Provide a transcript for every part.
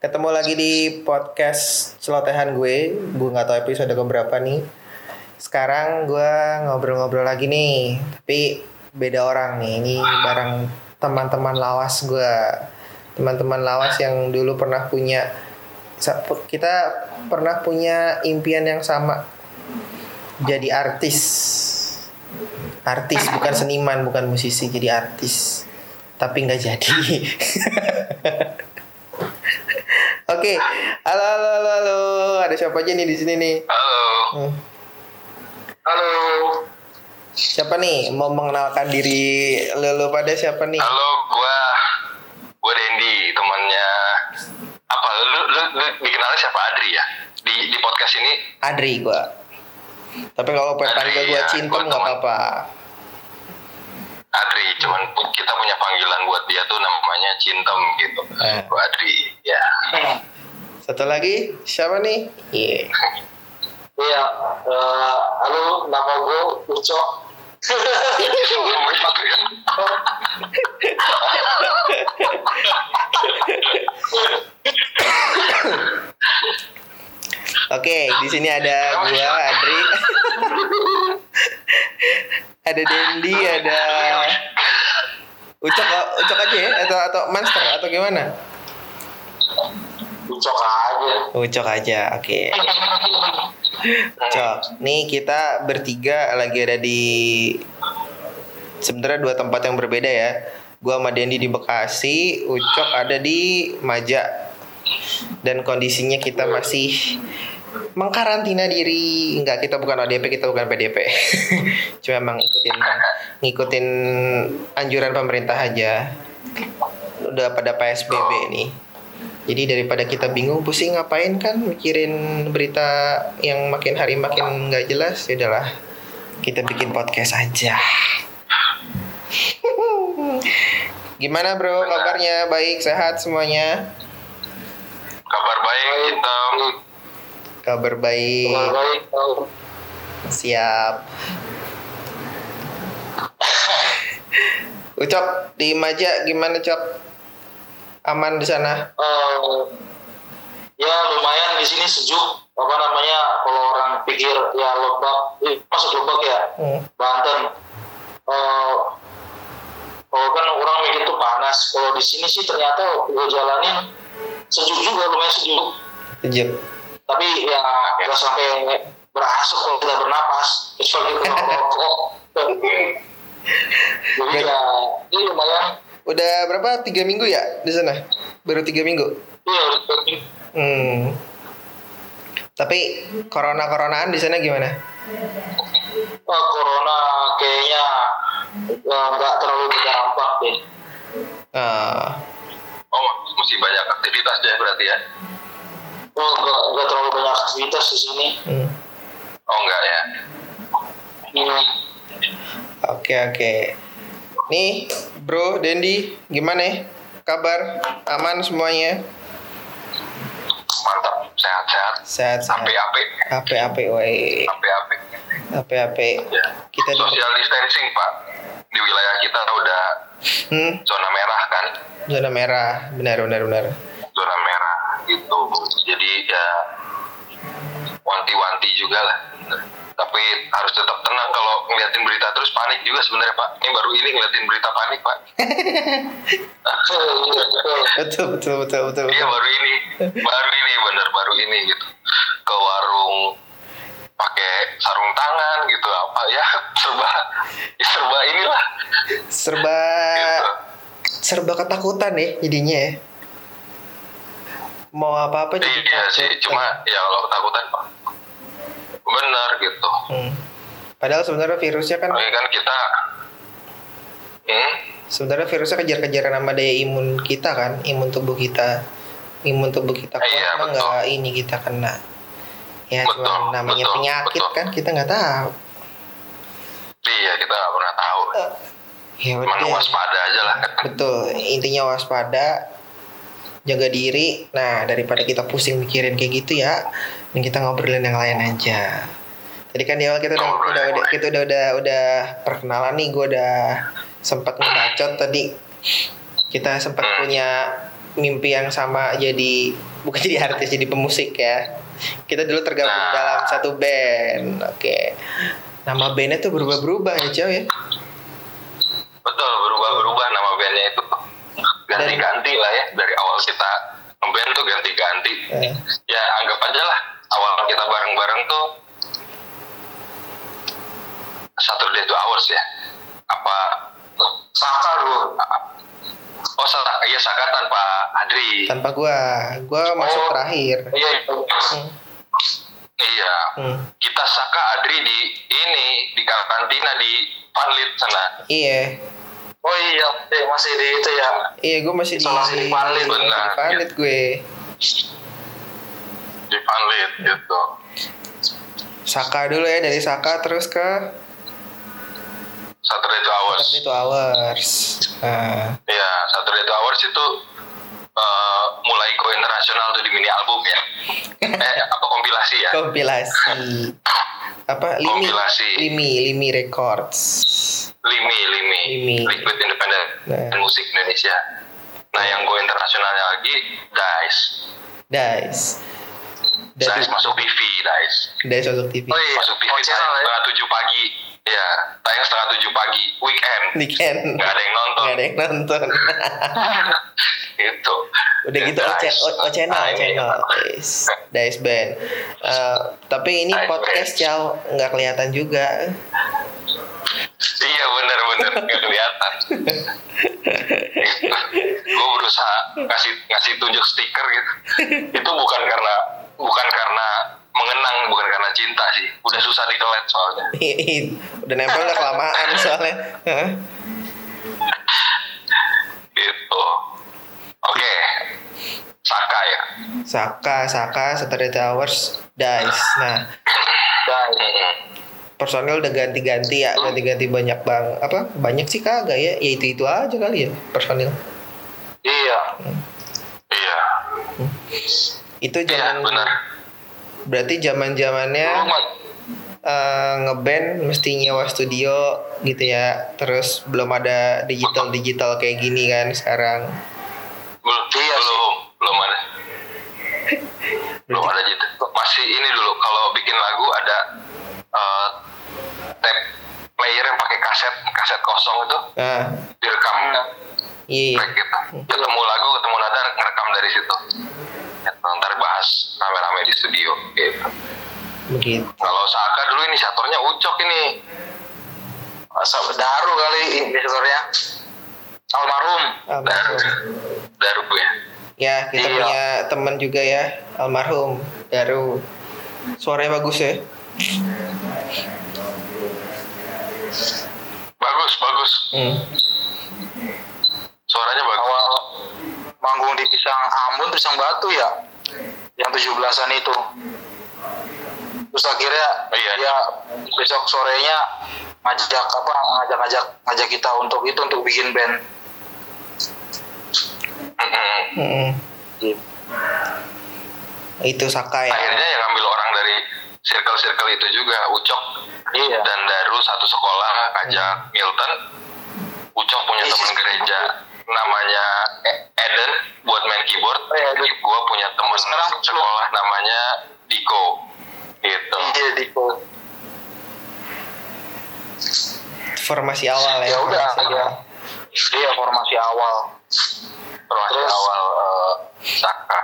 Ketemu lagi di podcast celotehan gue. Gue nggak tahu episode keberapa nih. Sekarang gue ngobrol-ngobrol lagi nih. Tapi beda orang nih. Ini bareng teman-teman lawas gue. Teman-teman lawas yang dulu pernah punya kita pernah punya impian yang sama. Jadi artis. Artis bukan seniman, bukan musisi, jadi artis. Tapi nggak jadi. Oke, halo, halo, halo, halo. Ada siapa aja nih di sini nih? Halo. Hmm. Halo. Siapa nih? Mau mengenalkan diri lo, pada siapa nih? Halo, gua gua Dendi, temannya apa lu, lu, lu, lu dikenalnya siapa Adri ya? Di di podcast ini Adri gua. Tapi kalau pengen panggil gua ya, Cintem gua nggak apa-apa. Adri, cuman kita punya panggilan buat dia tuh namanya Cintem gitu. Eh. Gua Adri, ya. Satu lagi siapa nih? Iya. Iya, eh, halo, nama gue Ucok. Ya. Oke, di sini ada gua Adri. ada Dendi, ada Ucok, Ucok aja ya? Atau atau Monster atau gimana? Ucok aja. Ucok aja, oke. Cok, nih kita bertiga lagi ada di sebenarnya dua tempat yang berbeda ya. Gua sama Dendi di Bekasi, Ucok ada di Maja. Dan kondisinya kita masih mengkarantina diri. Enggak, kita bukan ODP, kita bukan PDP. Cuma emang ngikutin ngikutin anjuran pemerintah aja. Udah pada PSBB nih. Jadi daripada kita bingung pusing ngapain kan mikirin berita yang makin hari makin nggak jelas ya udahlah kita bikin podcast aja. Gimana bro kabarnya baik sehat semuanya Kabar baik, Cintem. Kabar baik siap. Ucok di Maja gimana cok? Aman di sana? eh, ya lumayan di sini sejuk. Apa namanya? Kalau orang pikir ya Lebak, eh, masuk Lebak ya, Hmm. Banten. Eh, kalau kan orang mikir tuh panas. Kalau di sini sih ternyata gue jalanin sejuk juga, lumayan sejuk. Sejuk. Tapi ya nggak sampai berasap kalau tidak bernapas. Kecuali kalau rokok. Jadi ya, ini lumayan. Udah berapa? Tiga minggu ya di sana? Baru tiga minggu. Iya, udah Hmm. Tapi corona coronaan di sana gimana? Oh, corona kayaknya ya, nggak terlalu berdampak deh. Ah, Oh, masih banyak aktivitas deh berarti ya. Oh, nggak, nggak terlalu banyak aktivitas di sini. hmm. Oh, enggak ya. Hmm. Oke oke. Nih, Bro Dendi, gimana ya? Kabar? Aman semuanya? Mantap, sehat-sehat. Sehat sehat. Sampai ape, Ape ape wae. sampai ape. Ape ape. Ya. Kita di Social distancing, Pak. Di wilayah kita udah hmm, zona merah kan. zona merah. Benar benar benar. Zona merah gitu. Jadi ya wanti-wanti juga lah. Tapi harus tetap tenang kalau ngeliatin berita terus panik juga sebenarnya Pak. Ini baru ini ngeliatin berita panik Pak. Betul. Betul betul betul. Iya baru ini, baru ini bener baru ini gitu. Ke warung pakai sarung tangan gitu apa ya serba ya serba inilah Serba gitu. serba ketakutan ya jadinya ya. Mau apa-apa jadi Iya sih, takut. cuma ya kalau ketakutan Pak. Benar gitu. Hmm. Padahal sebenarnya virusnya kan Tapi kan kita hmm, sebenarnya virusnya kejar-kejaran sama daya imun kita kan, imun tubuh kita. Imun tubuh kita kuat Iya, nggak ini kita kena. Ya Betul, cuma namanya betul, penyakit betul. kan kita nggak tahu. iya kita nggak pernah tahu. Ya Cuma udah. waspada aja lah. Betul, intinya waspada, jaga diri. Nah, daripada kita pusing mikirin kayak gitu ya, dan kita ngobrolin yang lain aja. Tadi kan di awal kita udah, udah, udah kita udah udah udah perkenalan nih, gue udah sempat ngebacot tadi. Kita sempat Hmm. punya mimpi yang sama jadi bukan jadi artis jadi pemusik ya kita dulu tergabung Nah. dalam satu band oke nama bandnya tuh berubah-berubah ya Cow ya betul berubah-berubah nama bandnya itu ganti-ganti lah ya dari awal kita ngeband tuh ganti-ganti. Eh, ya anggap aja lah awal kita bareng-bareng tuh Saturday to Hours ya. Apa Saka dulu. oh salah iya Saka tanpa Adri. Tanpa gua. Gua masuk Oh. terakhir. Iya, itu. Hmm, iya. Hmm. kita Saka Adri di ini di karantina di Panlit sana. Iya Oh iya, eh, masih di itu ya. iya gua masih di Isolasi di Panlit, masih di. Panlit gue. Di Panlit gitu. Saka dulu ya dari Saka terus ke Saturday to Hours. Itu Hours. Nah, Iya, Saturday to Hours itu eh, mulai go internasional tuh di mini album ya. eh, apa kompilasi ya? kompilasi apa Limi Kompilasi. Limi Limi Records Limi, Limi, Limi. Liquid Independent Nah. Musik Indonesia. Nah, yang go internasionalnya lagi, Dice. Dice Dice Dari masuk TV, Dice. Dice masuk TV Oh iya, Masuk TV oh, ya. setengah tujuh pagi. Ya, tayang setengah tujuh pagi, weekend. weekend Nggak ada yang nonton. nggak ada yang nonton Gitu. udah gitu Dice. channel apa? Dice Band Eh, tapi ini Dice podcast. Chow nggak kelihatan juga Iya bener-bener nggak kelihatan. gue berusaha ngasih ngasih tunjuk stiker gitu. Itu bukan karena bukan karena mengenang, bukan karena cinta sih. Udah susah dikelet soalnya. udah nempel udah kelamaan soalnya? Gitu. Oke. Saka ya. Saka Saka Saturday Towers Dice nah Mm-mm. personil udah ganti-ganti ya ganti-ganti banyak bang apa banyak sih kagak ya ya itu itu aja kali ya personil iya. Iya. Itu Iya zaman benar. berarti zaman zamannya Dulu mah eh, ngeband mesti nyewa studio gitu ya. Terus belum ada digital digital kayak gini kan sekarang. Belum Iya belum belum ada. Belum ada gitu masih ini dulu kalau bikin lagu ada eh, tape player yang pakai kaset kaset kosong itu. Nah direkam. Iya track gitu. Ketemu lagu ketemu nada ngerekam dari situ. Gitu, ntar bahas rame-rame di studio gitu. Begitu. Kalau Saka dulu inisiatornya Ucok ini. Masa Daru kali inisiatornya. Almarhum. almarhum. Daru ya. Ya kita Iya. punya teman juga ya. Almarhum Daru. Suaranya bagus ya bagus bagus hmm. suaranya bagus Awal manggung di Pisang Ambon, Pisang Batu ya. Yang 17-an itu. Terus akhirnya Iya. dia besok sorenya ngajak apa ngajak-ngajak ngajak kita untuk itu untuk bikin band. Mm-mm. Hmm. itu Saka ya akhirnya yang ngambil orang dari circle-circle itu juga Ucok Iya. dan Daru satu sekolah ngajak Milton Ucok punya Iya, teman gereja namanya E- Eden buat main keyboard Oh, iya, gue punya teman Sekarang sekolah namanya Diko gitu Iya Diko. formasi awal ya Ya udah formasi ya. awal. Iya formasi awal. formasi Terus? awal eh, Saka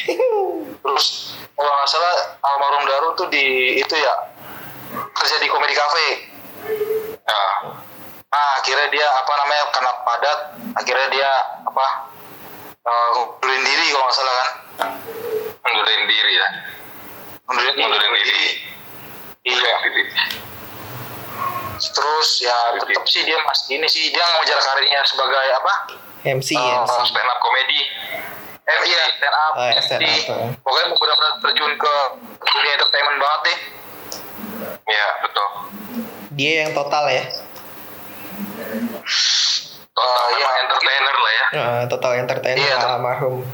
Terus kalau nggak salah almarhum Daru tuh di itu ya kerja di komedi cafe. nah, Nah akhirnya dia apa namanya karena padat akhirnya dia apa eh, ngundurin diri kalau nggak salah kan mundurin diri ya ngundurin, mundurin diri Iya. Diri. Terus ya tetap sih dia masih ini sih dia ngejar karirnya sebagai apa? MC Oh, ya MC. stand up comedy Eh iya stand up. Oh, ya, stand up, oh. Pokoknya mau benar-benar terjun ke dunia entertainment banget deh. ya betul dia yang total ya total Eh, memang iya. entertainer lah ya Eh, total entertainer Iya. almarhum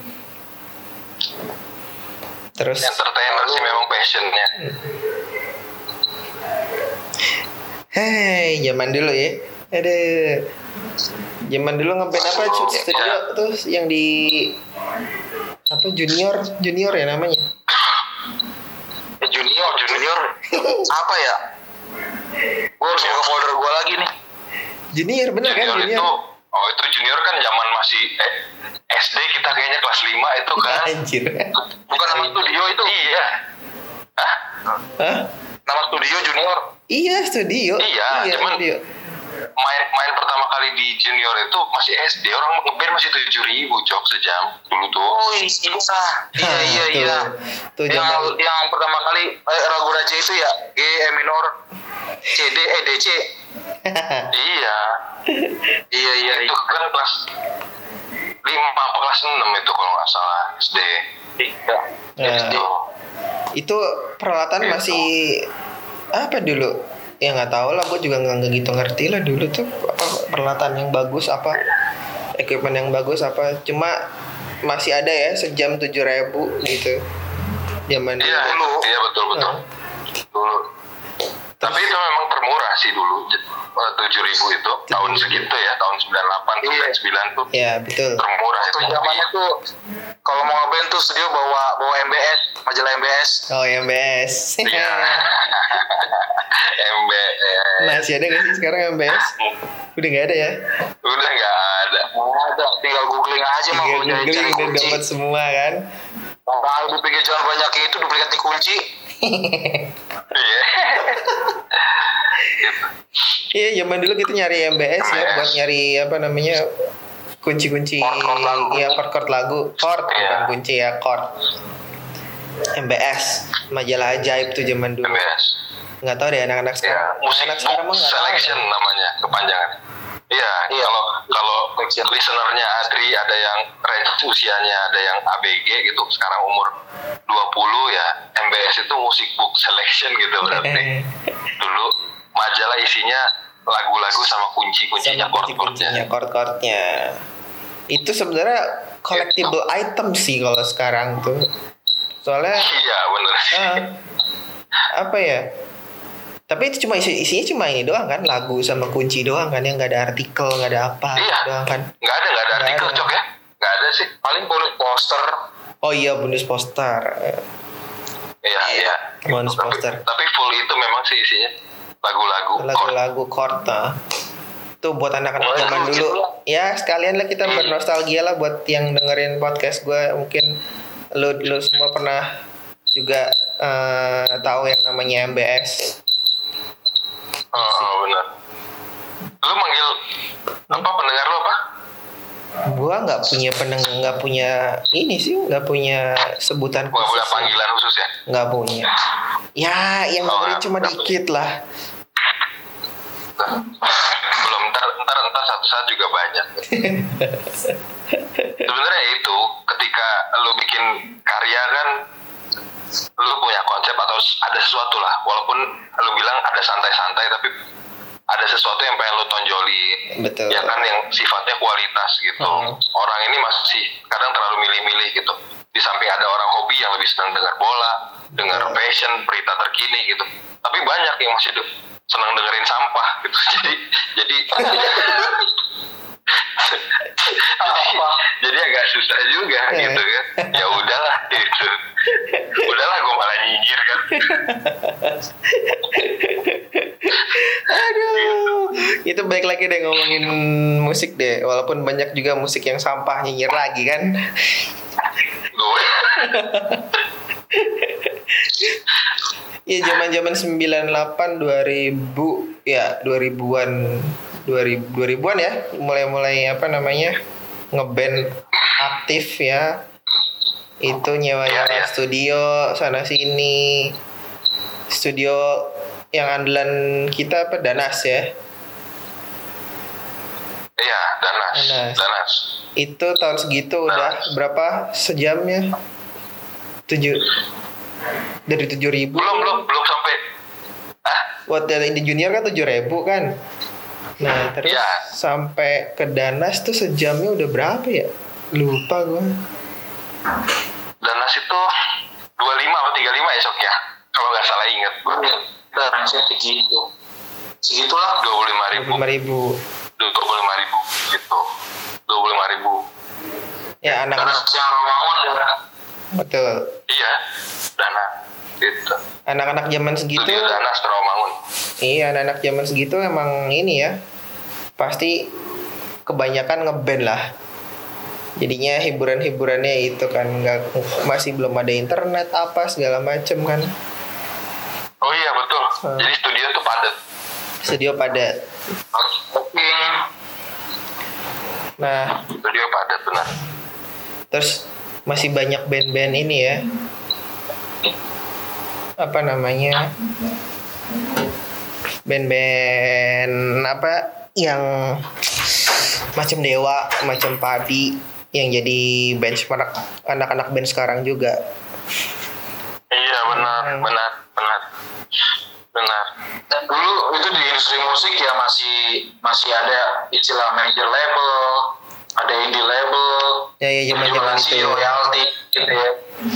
terus entertainer sih memang passionnya Hei, zaman dulu ya. Ada zaman dulu ngeband apa Oh, studio iya. tuh yang di apa junior junior ya namanya Eh, junior, junior. Apa ya? Gue harus buka folder gue lagi nih. junior bener kan junior itu oh itu junior kan zaman masih eh, SD kita kayaknya kelas 5 itu kan anjir Bukan nama studio itu. iya Hah? Hah? Nama studio junior. iya studio Iya, cuman- studio main main pertama kali di junior itu masih SD orang ngeband masih tujuh ribu cok sejam dulu tuh Oh iya, iya. Iya, iya, Tuh. iya. tuh Yang, zaman yang pertama kali eh, ragu raja itu ya G E minor C D E D C. iya Iya iya itu iya. kan kelas lima apa kelas enam itu kalau nggak salah SD Iya. Nah, itu itu peralatan masih apa dulu ya nggak tahu lah gue juga nggak gitu ngerti lah dulu tuh apa peralatan yang bagus apa equipment yang bagus apa. Cuma masih ada ya sejam tujuh ribu gitu zaman iya dulu. Iya betul betul. Nah. dulu tapi itu memang termurah sih dulu. Tujuh ribu itu tahun segitu ya tahun 98 Iya. 99 tuh. Ya betul. Termurah itu. Zamannya tuh? Kalau mau ngeband tuh studio bawa bawa MBS, majalah MBS. oh MBS Iya. MBS masih ada gak sih sekarang MBS udah nggak ada ya? Udah nggak ada. Ada, tinggal googling aja Tinggal mau googling kunci. dapat semua kan? Kalau di pinggir jalan banyak itu duplikat kunci. Iya Iya zaman dulu kita nyari MBS ya buat nyari apa namanya kunci-kunci ya chord-chord lagu. Chord Iya. bukan kunci ya chord MBS majalah ajaib tuh zaman dulu. MBS nggak tahu deh anak-anak ya sekarang musik anak sekarang mah tahu selection deh. namanya kepanjangan. Iya Iya. kalau kalau Selection. listenernya Adri ada yang range usianya ada yang ABG gitu sekarang umur 20 ya MBS itu musik book selection gitu berarti. Dulu majalah isinya lagu-lagu sama kunci-kuncinya chord-chordnya. chord-chordnya. Itu sebenarnya collectible item sih kalau sekarang tuh soalnya iya bener. ah, apa ya? Tapi itu cuma isi isinya cuma ini doang kan lagu sama kunci doang kan yang nggak ada artikel nggak ada apa Iya. doang kan. Nggak ada nggak ada Nggak artikel ada. cok ya? Nggak ada sih. Paling bonus poster. oh iya bonus poster. Eh, iya iya. bonus tapi, poster. tapi full itu memang sih isinya lagu-lagu lagu-lagu chord nah. tuh buat anak-anak Boleh zaman dulu. Ya sekalian lah kita bernostalgia lah buat yang dengerin podcast gue mungkin lu lu semua pernah juga eh, tahu yang namanya MBS Oh, benar. Lu manggil apa pendengar lu apa? gua nggak punya peneng nggak punya ini sih nggak punya sebutan Gua punya panggilan khusus ya. nggak punya ya yang Oh, dengerin cuma dikit lah Belum ntar ntar ntar satu saat juga banyak. Sebenarnya itu ketika lu bikin karya kan lu punya konsep atau ada sesuatu lah. Walaupun lu bilang ada santai-santai tapi ada sesuatu yang pengen lu tonjolin. Betul. Ya kan yang sifatnya kualitas gitu. Hmm. orang ini masih kadang terlalu milih-milih gitu. Di samping ada orang hobi yang lebih senang dengar bola dengar Hmm. fashion berita terkini gitu. Tapi banyak yang masih de- senang dengerin sampah gitu. Jadi jadi jadi agak susah juga Eh. gitu kan. Ya udahlah gitu. Udahlah gue malah nyinyir kan. Aduh. Itu baik lagi deh ngomongin musik deh. Walaupun banyak juga musik yang sampah nyinyir lagi kan. Gue Iya zaman-zaman 98 2000 ya 2000-an 2000 2000-an ya mulai-mulai apa namanya ngeband aktif ya. Itu nyewa-nyewa Ya, ya. studio sana sini. Studio yang andalan kita apa Danas ya? Iya danas Danas. danas. Itu tahun segitu udah berapa sejamnya? Tujuh dari tujuh ribu. Belum belum belum sampai. Ah buat dari di junior kan tujuh ribu kan? Nah terus Iya. sampai ke danas tuh sejamnya udah berapa ya? Lupa gua. Danas itu 25 atau 35 ya sok ya kalau nggak salah ingat gue Dan saya segitu. Segitulah. 25 ribu. lima ribu. 25 ribu gitu. 25 ribu. Ya Karena anak siang Romangun ya. Betul. iya dana gitu Anak-anak zaman segitu studio dana Rawamangun Iya, anak-anak zaman segitu emang ini ya. Pasti kebanyakan ngeband lah. Jadinya hiburan-hiburannya itu kan nggak masih belum ada internet apa segala macem kan. oh iya betul Hmm. jadi studio tuh padat Studio padat. Nah, studio padat benar terus masih banyak band-band ini ya. Apa namanya? Band-band apa yang macam Dewa, macam Padi yang jadi benchmark anak-anak band sekarang juga. iya benar Hmm. benar benar benar Dan dulu itu di industri musik ya masih masih ada istilah major label, ada indie label, Ya ya yang zaman-zaman ngasih itu. royalty gitu ya.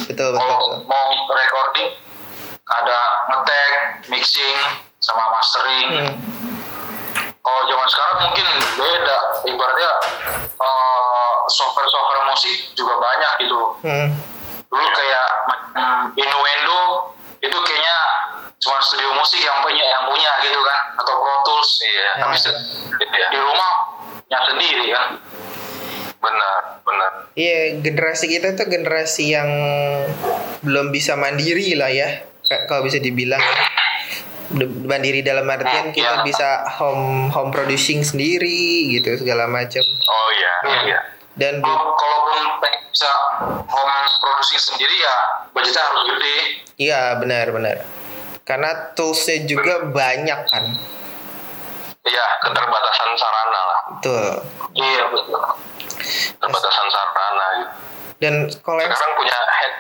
Betul betul. Mau betul. mau recording ada ngetek, mixing sama mastering. Hmm. Kalau zaman sekarang mungkin beda, ibaratnya eh, software-software musik juga banyak gitu. Hmm. Dulu kayak hmm, Innuendo itu kayaknya cuma studio musik yang punya yang punya gitu kan atau Pro Tools. iya Ya. itu iya Di rumah yang sendiri kan. Benar benar Iya, generasi kita tuh generasi yang belum bisa mandiri lah ya. Ka- Kalau bisa dibilang ya. Belum Mandiri dalam artian kita Ya. bisa home home producing sendiri gitu segala macam. oh iya Hmm. iya Dan bu- Kalau pengen bisa home produksi sendiri ya budgetnya harus gede. iya benar-benar. Karena toolsnya juga banyak kan. iya keterbatasan sarana lah Betul. Iya betul. Keterbatasan sarana gitu Dan kalau yang sekarang punya head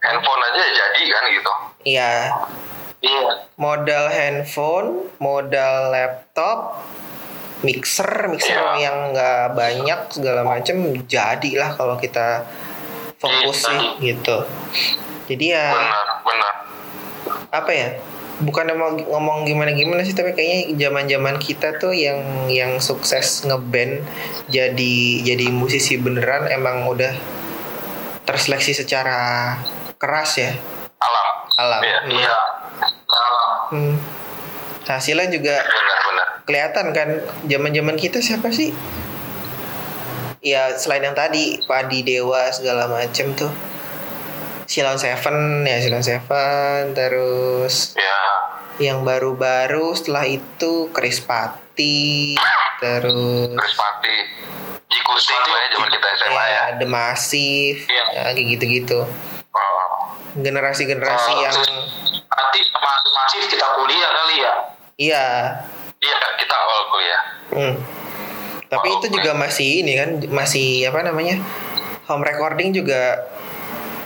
handphone aja jadi kan gitu iya Iya. modal handphone, modal laptop, mixer, mixer Iya. yang nggak banyak segala macam jadilah kalau kita fokus Iya. sih gitu. Jadi ya benar benar apa ya? Bukan mau ngomong gimana gimana sih tapi kayaknya zaman zaman kita tuh yang yang sukses ngeband jadi jadi musisi beneran emang udah terseleksi secara keras ya alam alam. Iya. Hmm. Iya. Hmm. Hasilnya juga benar benar kelihatan kan zaman-zaman kita siapa sih? Ya selain yang tadi Padi Dewa segala macem tuh. Silon Seven ya Silon Seven terus ya. yang baru-baru setelah itu Chris Patti terus Chris Jikusik lah ya zaman kita SMA ya. ya The Massive Iya. ya kayak gitu-gitu. Oh, generasi-generasi Oh, yang Nanti sama masif kita kuliah kali ya. iya. Iya kita awal kuliah. Hmm. Tapi Oh, itu juga masih ini kan masih apa namanya home recording juga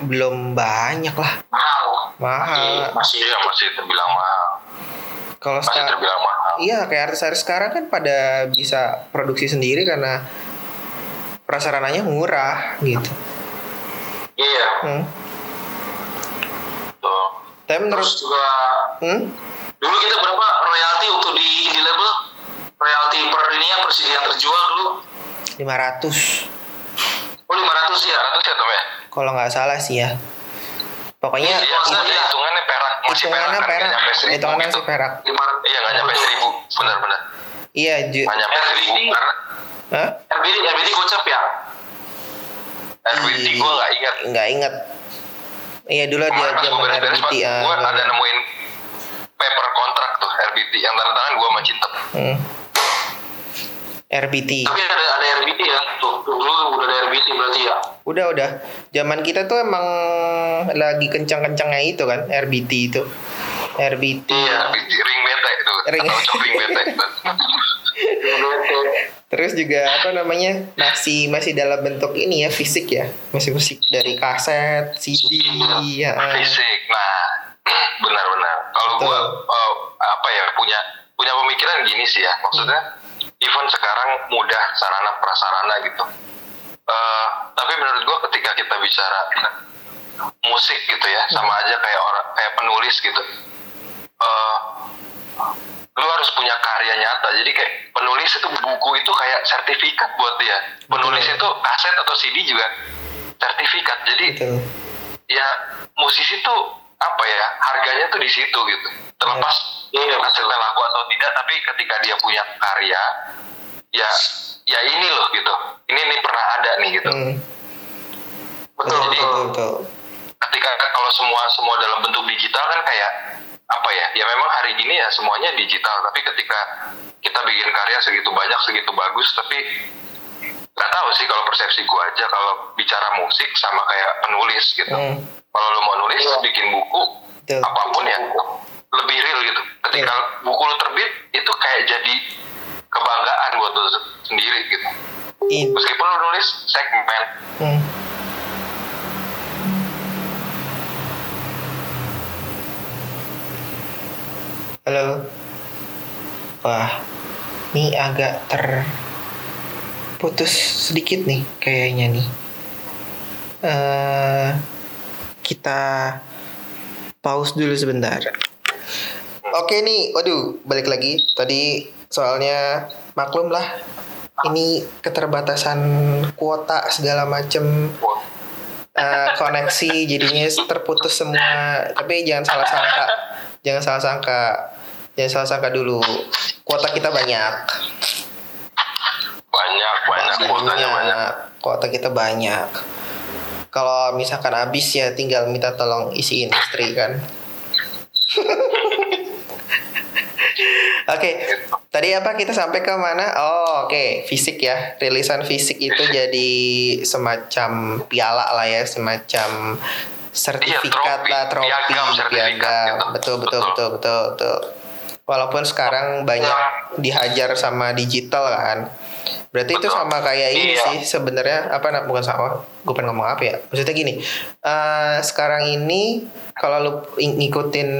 belum banyak lah Mahal. mahal. Masih, iya masih terbilang mahal Kalau masih sekarang terbilang mahal iya kayak artis-artis sekarang kan pada bisa produksi sendiri karena prasarananya murah gitu. Iya. Hmm. tuh Tapi menurut Terus juga hmm? dulu kita berapa royalti waktu di indie label? Royalti per ininya per CD yang terjual dulu. 500 Oh 500 ya. itu ya Tom ya kalau nggak salah sih ya. Pokoknya iya iya? hitungannya perak masih perak hitungannya kan perak, seribu hitungannya gitu masih perak. 500. iya nggak nyampe seribu benar-benar Iya, ju- nggak nyampe seribu karena Hah? RBD RBD gocap ya. RBT gue nggak ingat nggak inget. Iya dulu dia zaman RBT ah, gue ada nemuin paper kontrak tuh RBT yang tanda tangan gue sama Cinta Hmm. RBT. Tapi ada ada RBD ya. Dulu udah ada RBD berarti ya. Udah udah. Zaman kita tuh emang lagi kencang-kencangnya itu kan RBT itu. RBT. Iya. RBT ring bete itu Ring. ring bete Terus juga apa namanya masih masih dalam bentuk ini ya fisik ya masih musik dari kaset CD ya. fisik nah benar-benar kalau Betul. gue apa ya punya punya pemikiran gini sih ya maksudnya even sekarang mudah sarana prasarana gitu. Eh, tapi menurut gue ketika kita bicara musik gitu ya sama aja kayak orang kayak penulis gitu Eh, lu harus punya karya nyata. Jadi kayak penulis itu buku itu kayak sertifikat buat dia. Penulis itu kaset atau CD juga sertifikat. Jadi betul. ya musisi tuh apa ya harganya tuh di situ gitu. Terlepas Iya. hasilnya laku atau tidak tapi ketika dia punya karya ya ya ini loh gitu. Ini nih pernah ada nih gitu. Hmm, betul Jadi- betul. betul. Ketika kalau semua semua dalam bentuk digital kan kayak apa ya ya memang hari ini ya semuanya digital. Tapi ketika kita bikin karya segitu banyak segitu bagus tapi nggak tahu sih kalau persepsi gua aja kalau bicara musik sama kayak penulis gitu Hmm, kalau lo mau nulis Iya. bikin buku betul apa pun ya lebih real gitu ketika Iya. buku lo terbit itu kayak jadi kebanggaan buat lo sendiri gitu I- meskipun lo nulis segmen hmm. Halo. Wah, ini agak terputus sedikit nih kayaknya nih. eh kita pause dulu sebentar. Oke nih, waduh, balik lagi. Tadi soalnya maklum lah, ini keterbatasan kuota segala macem eh, koneksi jadinya terputus semua. Tapi jangan salah sangka, jangan salah sangka, jangan salah sangka dulu. Kuota kita banyak, banyak banyak kuotanya banyak Kuota kita banyak. Kalau misalkan habis ya tinggal minta tolong isiin istri kan. Oke, tadi apa kita sampai ke mana? Oh, oke, fisik ya. Rilisan fisik itu jadi semacam piala lah ya, semacam sertifikat trofi, lah, trofi, piagam, piagam. gitu. Betul, betul, Betul. betul, betul, betul. Walaupun sekarang banyak dihajar sama digital kan. Berarti itu Betul. sama kayak ini Iya. sih sebenarnya apa bukan sama. Gue pengen ngomong apa ya? Maksudnya gini. eh, sekarang ini kalau lu ng- ngikutin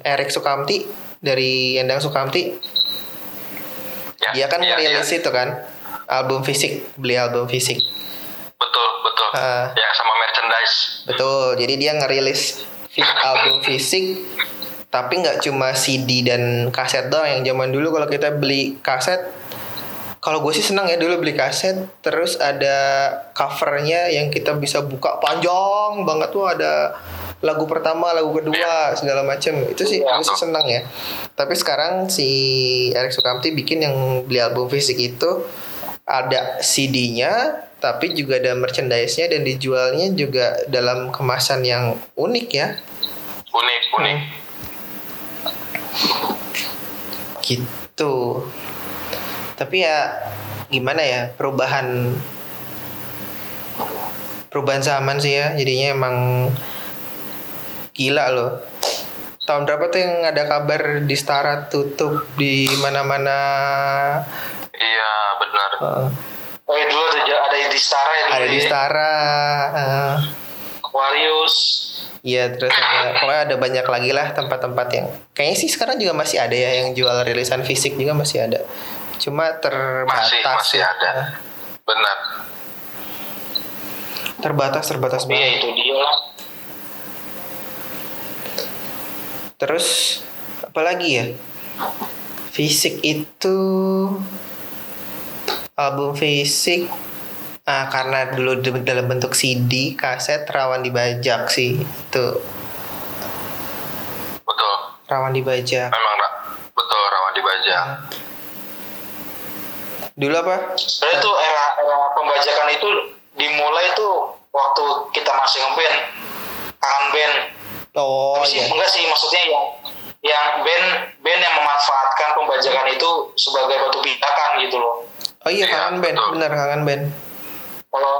Erik Sukamti dari Endang Sukamti, Ya, dia kan iya, ngerilis iya. itu kan album fisik, beli album fisik. betul betul Ah. ya sama merchandise Betul. Jadi dia ngerilis album fisik tapi nggak cuma CD dan kaset doang yang zaman dulu kalau kita beli kaset kalau gue sih senang ya dulu beli kaset terus ada covernya yang kita bisa buka panjang banget. Tuh ada lagu pertama lagu kedua segala macam itu sih Iya, gue sih senang ya. Tapi sekarang si Erik Sukamti bikin yang beli album fisik itu. Ada CD-nya tapi juga ada merchandise-nya dan dijualnya juga dalam kemasan yang unik ya. Unik unik. Gitu tapi ya gimana ya perubahan perubahan zaman sih ya jadinya emang gila loh. Tahun berapa tuh yang ada kabar di Stara tutup di mana-mana? Iya benar. Eh, oh ya dulu ada ada di Stara ya ada di ya. Stara eh, Aquarius. Iya terus ada pokoknya ada banyak lagi lah tempat-tempat yang kayaknya sih sekarang juga masih ada ya yang jual rilisan fisik juga masih ada. Cuma terbatas. masih ya. ada. benar Terbatas terbatas iya banget. itu dia lah Terus apa lagi ya? Fisik itu album fisik ah karena dulu dalam bentuk CD, kaset rawan dibajak sih itu betul rawan dibajak. memang betul rawan dibajak Dulu apa? Sebenarnya tuh era era pembajakan itu dimulai tuh waktu kita masih ngeband kangen band Oh Tapi sih iya. enggak sih maksudnya yang yang band band yang memanfaatkan pembajakan itu sebagai batu pijakan gitu loh. Oh iya Iya, kangen band, betul. benar kangen band. Kalau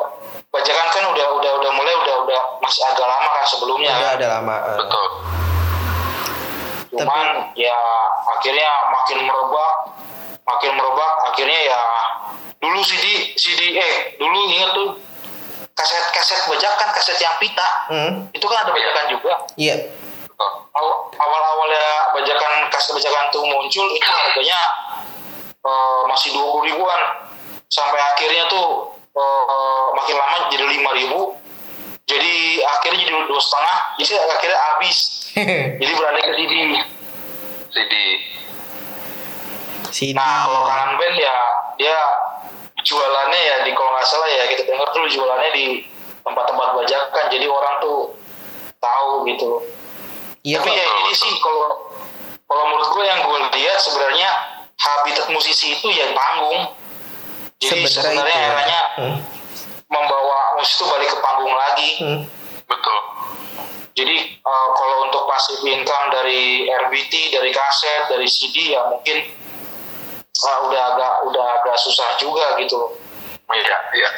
bajakan kan udah udah udah mulai udah udah masih agak lama kan sebelumnya. Udah kan. ada lama. eh. betul Cuman ya akhirnya makin merebak, makin merebak akhirnya ya dulu CD CD eh dulu inget tuh kaset kaset bajakan kaset yang pita. Hmm, itu kan ada bajakan juga. iya. betul Aw- awal-awalnya bajakan kaset bajakan tuh muncul itu harganya eh, masih dua puluh ribuan. Sampai akhirnya tuh eh, makin lama jadi lima ribu. Jadi akhirnya jadi dua setengah. Jadi akhirnya habis. Jadi beralih ke CD CD CD Nah kalau kangen band ya dia jualannya ya di kalau nggak salah ya kita dengar tuh jualannya di tempat-tempat bajakan jadi orang tuh tahu gitu. iya Tapi kok ya ini sih kalau kalau menurut gue yang gue lihat sebenarnya habitat musisi itu ya panggung. Jadi sebenarnya sebenarnya itu ya. eranya Hmm, membawa musik itu balik ke panggung lagi. hmm. betul Jadi eh, kalau untuk passive income dari RBT, dari kaset, dari CD ya mungkin eh, udah agak udah agak susah juga gitu. iya iya.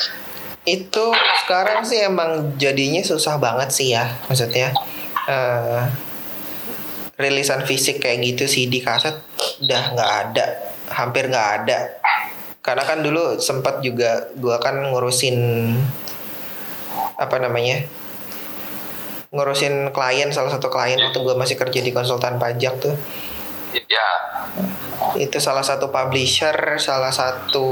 Itu sekarang sih emang jadinya susah banget sih ya maksudnya eh rilisan fisik kayak gitu CD kaset udah nggak ada hampir nggak ada. Karena kan dulu sempat juga gua kan ngurusin apa namanya ngurusin klien salah satu klien waktu gua masih kerja di konsultan pajak tuh iya itu salah satu publisher, salah satu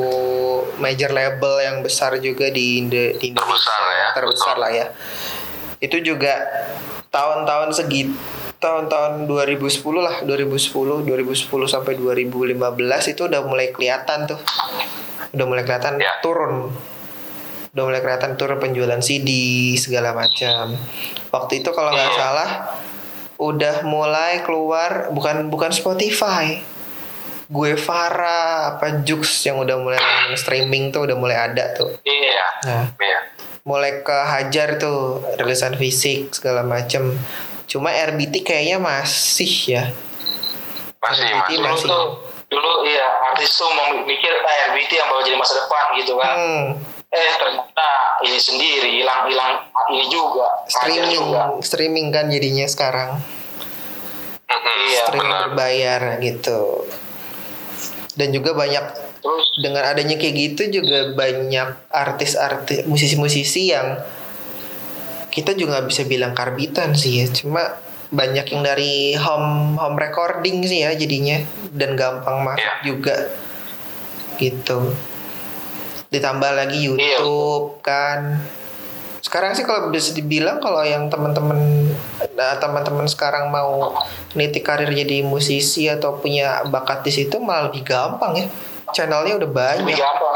major label yang besar juga di, Indo- di Indonesia, Terbesar ya, terbesar betul. lah ya. Itu juga tahun-tahun segi tahun-tahun 2010 lah, 2010, 2010 sampai 2015 itu udah mulai kelihatan tuh. Udah mulai kelihatan Ya. turun. Udah mulai kelihatan turun penjualan CD segala macam. Waktu itu kalau nggak Iya. salah udah mulai keluar bukan bukan Spotify. Gue Farah apa Jux yang udah mulai streaming tuh udah mulai ada tuh. Iya. nah iya. mulai ke hajar tuh rilisan fisik segala macem. Cuma RBT kayaknya masih ya. Masih RBT masih. Dulu masih. tuh dulu iya artis tuh mikir ah, RBT yang bakal jadi masa depan gitu kan. hmm, Eh ternyata ini sendiri hilang hilang ini juga streaming juga. streaming kan jadinya sekarang. Mm-mm, Iya, streaming benar. berbayar gitu. Dan juga banyak Terus? dengan adanya kayak gitu juga banyak artis-artis musisi-musisi yang kita juga nggak bisa bilang karbitan sih ya. Cuma banyak yang dari home home recording sih ya jadinya. Dan gampang masuk Iya. juga gitu ditambah lagi YouTube kan. Sekarang sih kalau bisa dibilang kalau yang teman-teman nah, teman-teman sekarang mau niti karir jadi musisi atau punya bakat di situ malah lebih gampang ya. Channelnya udah lebih banyak gampang.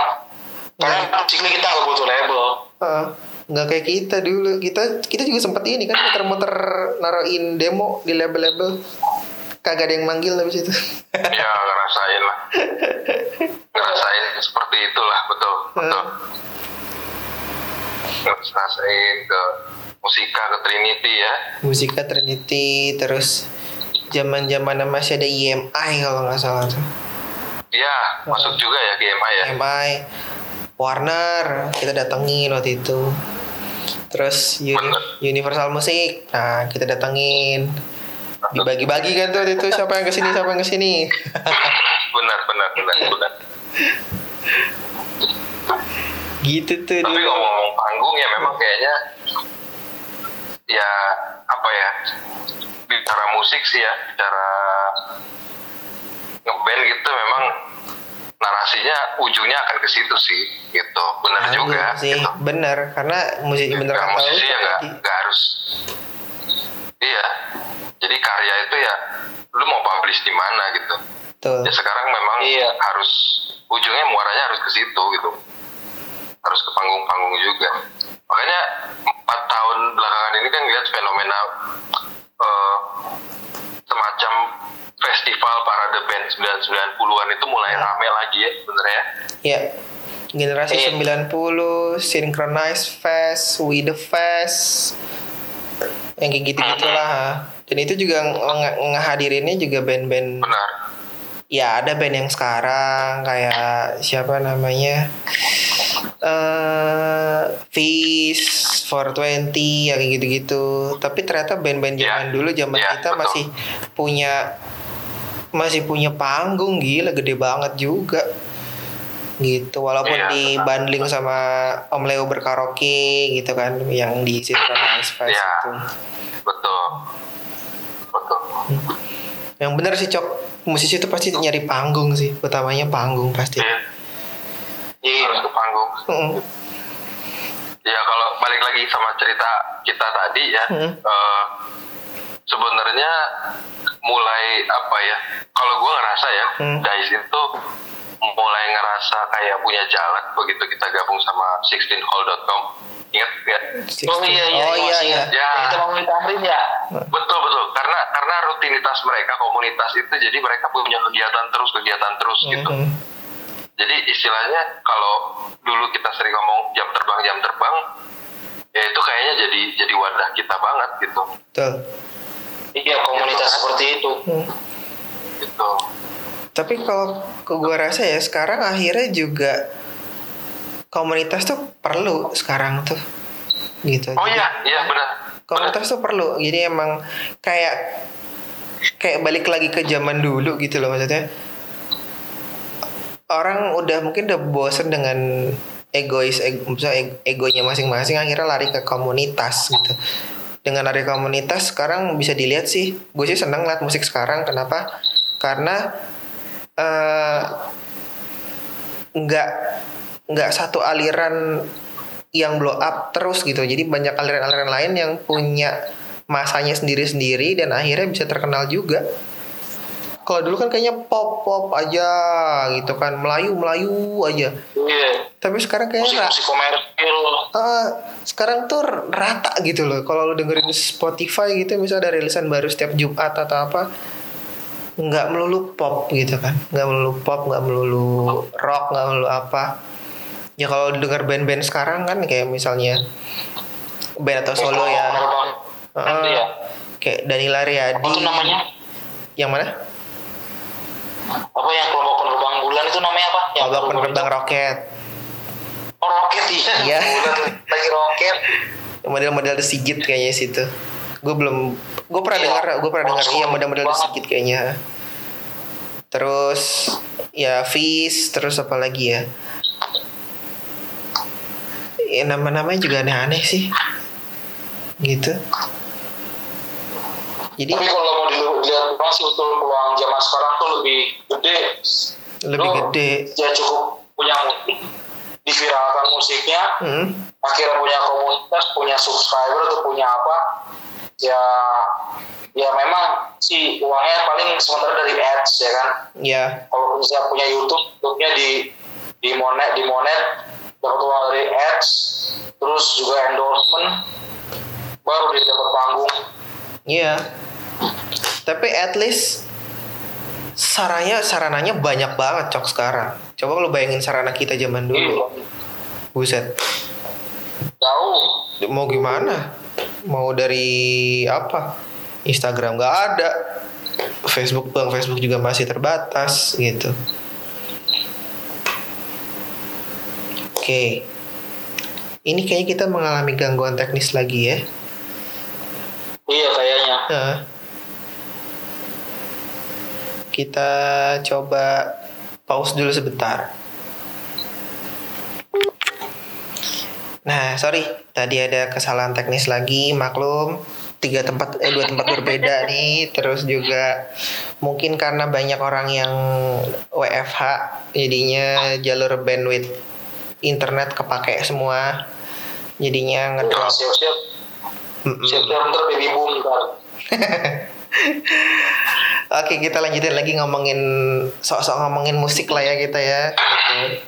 Karena basically kita nggak butuh label. Heeh. nggak kayak kita dulu. Kita kita juga sempat ini kan muter-muter naruhin demo di label-label kagak ada yang manggil habis itu. Ya ngerasain lah. Ngerasain seperti itulah betul betul. Ngerasain ke musika ke Trinity ya. Musika Trinity terus zaman zaman masih ada IMI kalau nggak salah tuh. Ya masuk juga ya ke EMA ya? IMI Warner kita datengin waktu itu. Terus Uni- Bener. Universal Music nah kita datengin dibagi-bagi kan tuh itu siapa yang ke sini siapa yang ke sini. Benar benar benar benar. Gitu tuh tapi dulu ngomong panggung ya memang kayaknya ya apa ya bicara musik sih ya bicara ngeband gitu memang narasinya ujungnya akan ke situ sih gitu. Benar Nyambung juga sih gitu. bener karena musik bener Nggak, kata musisi ya nggak harus iya. Jadi karya itu ya lu mau publish di mana gitu. Tuh. ya sekarang memang Iya. harus ujungnya muaranya harus ke situ gitu. Harus ke panggung-panggung juga. Makanya empat tahun belakangan ini kan lihat fenomena eh, semacam festival parade band 90-an itu mulai rame lagi ya sebenarnya. Ya, generasi Iya. 90, Synchronize Fest, We The Fest, yang kayak gitu-gitulah. Dan itu juga nge- ngehadirinnya juga band-band. benar Ya ada band yang sekarang kayak siapa namanya? eh Feast, 420, ya kayak gitu-gitu. Tapi ternyata band-band Ya. zaman dulu, zaman Ya, kita betul. masih punya masih punya panggung gila gede banget juga gitu walaupun Iya. dibanding sama Om Leo berkaraoke gitu kan yang di Synchronize Fest Iya. itu betul betul yang bener sih cok musisi itu pasti nyari panggung sih utamanya panggung pasti Iya. Ke panggung Mm. ya kalau balik lagi sama cerita kita tadi ya Hmm. eh, sebenarnya mulai apa ya kalau gue ngerasa ya Hmm. Dice itu mulai ngerasa kayak punya jalan begitu kita gabung sama 16hole.com ingat nggak Oh iya iya. Oh iya iya. Ya. Kita ngomongin Tamrin ya. betul betul karena karena rutinitas mereka komunitas itu jadi mereka punya kegiatan terus kegiatan terus gitu Mhm. jadi istilahnya kalau dulu kita sering ngomong jam terbang jam terbang ya itu kayaknya jadi jadi wadah kita banget gitu Betul. Iya komunitas seperti itu. Hmm. gitu Tapi kalau ke gua rasa ya sekarang akhirnya juga komunitas tuh perlu sekarang tuh gitu. oh iya iya benar komunitas tuh perlu. Jadi emang kayak kayak balik lagi ke zaman dulu gitu loh maksudnya. Orang udah mungkin udah bosen dengan egois, eg, maksudnya eg- egonya masing-masing akhirnya lari ke komunitas gitu. Dengan lari komunitas sekarang bisa dilihat sih, gue sih seneng liat musik sekarang. Kenapa? Karena eh nggak nggak satu aliran yang blow up terus gitu. Jadi banyak aliran-aliran lain yang punya masanya sendiri-sendiri dan akhirnya bisa terkenal juga. Kalau dulu kan kayaknya pop pop aja gitu kan, Melayu Melayu aja. Iya. Tapi sekarang kayaknya ra- Musik-musik komersil. Ah, sekarang tuh rata gitu loh. Kalau lu dengerin Spotify gitu, misalnya ada rilisan baru setiap Jumat atau apa, nggak melulu pop gitu kan, nggak melulu pop, nggak melulu rock, nggak melulu apa. Ya kalau denger band-band sekarang kan kayak misalnya band atau solo ya, Iya. kayak Danila Riyadi. Tuh namanya? Yang mana? Apa yang kelompok penerbang bulan itu namanya apa? Yang Kelompok penerbang itu? roket. Oh roket iya. Iya. Lagi roket. Model-model The Sigit kayaknya situ. Gue belum, gue pernah Iya. dengar, gue pernah dengar iya banget. Sigit kayaknya. Terus ya Fizz, terus apa lagi ya? Ya, nama-namanya juga aneh-aneh sih. Gitu. Jadi Tapi kalau mau dilihat masih utul peluang zaman sekarang tuh lebih gede. lebih Lu gede. Ya cukup punya musik, diviralkan musiknya, Hmm. akhirnya punya komunitas, punya subscriber atau punya apa? Ya ya memang sih uangnya paling sementara dari ads ya kan. Ya, Kalau misalnya punya YouTube, YouTube-nya di di monet, di monet dapat uang dari ads, terus juga endorsement, baru dia dapat panggung. iya. Tapi at least sarannya sarananya banyak banget cok sekarang. Coba lu bayangin sarana kita zaman dulu. Buset. Jauh. mau gimana mau dari apa? Instagram nggak ada. Facebook bang Facebook juga masih terbatas gitu. Oke. Ini kayaknya kita mengalami gangguan teknis lagi ya. Iya kayaknya. Nah, kita coba pause dulu sebentar. Nah, sorry, tadi ada kesalahan teknis lagi, maklum. Tiga tempat, eh dua tempat berbeda nih. Terus juga mungkin karena banyak orang yang WFH, jadinya jalur bandwidth internet kepake semua. Jadinya ngedrop. siap-siap. Siap-siap ntar baby boom ntar. Oke kita lanjutin lagi ngomongin sok-sok ngomongin musik lah ya kita ya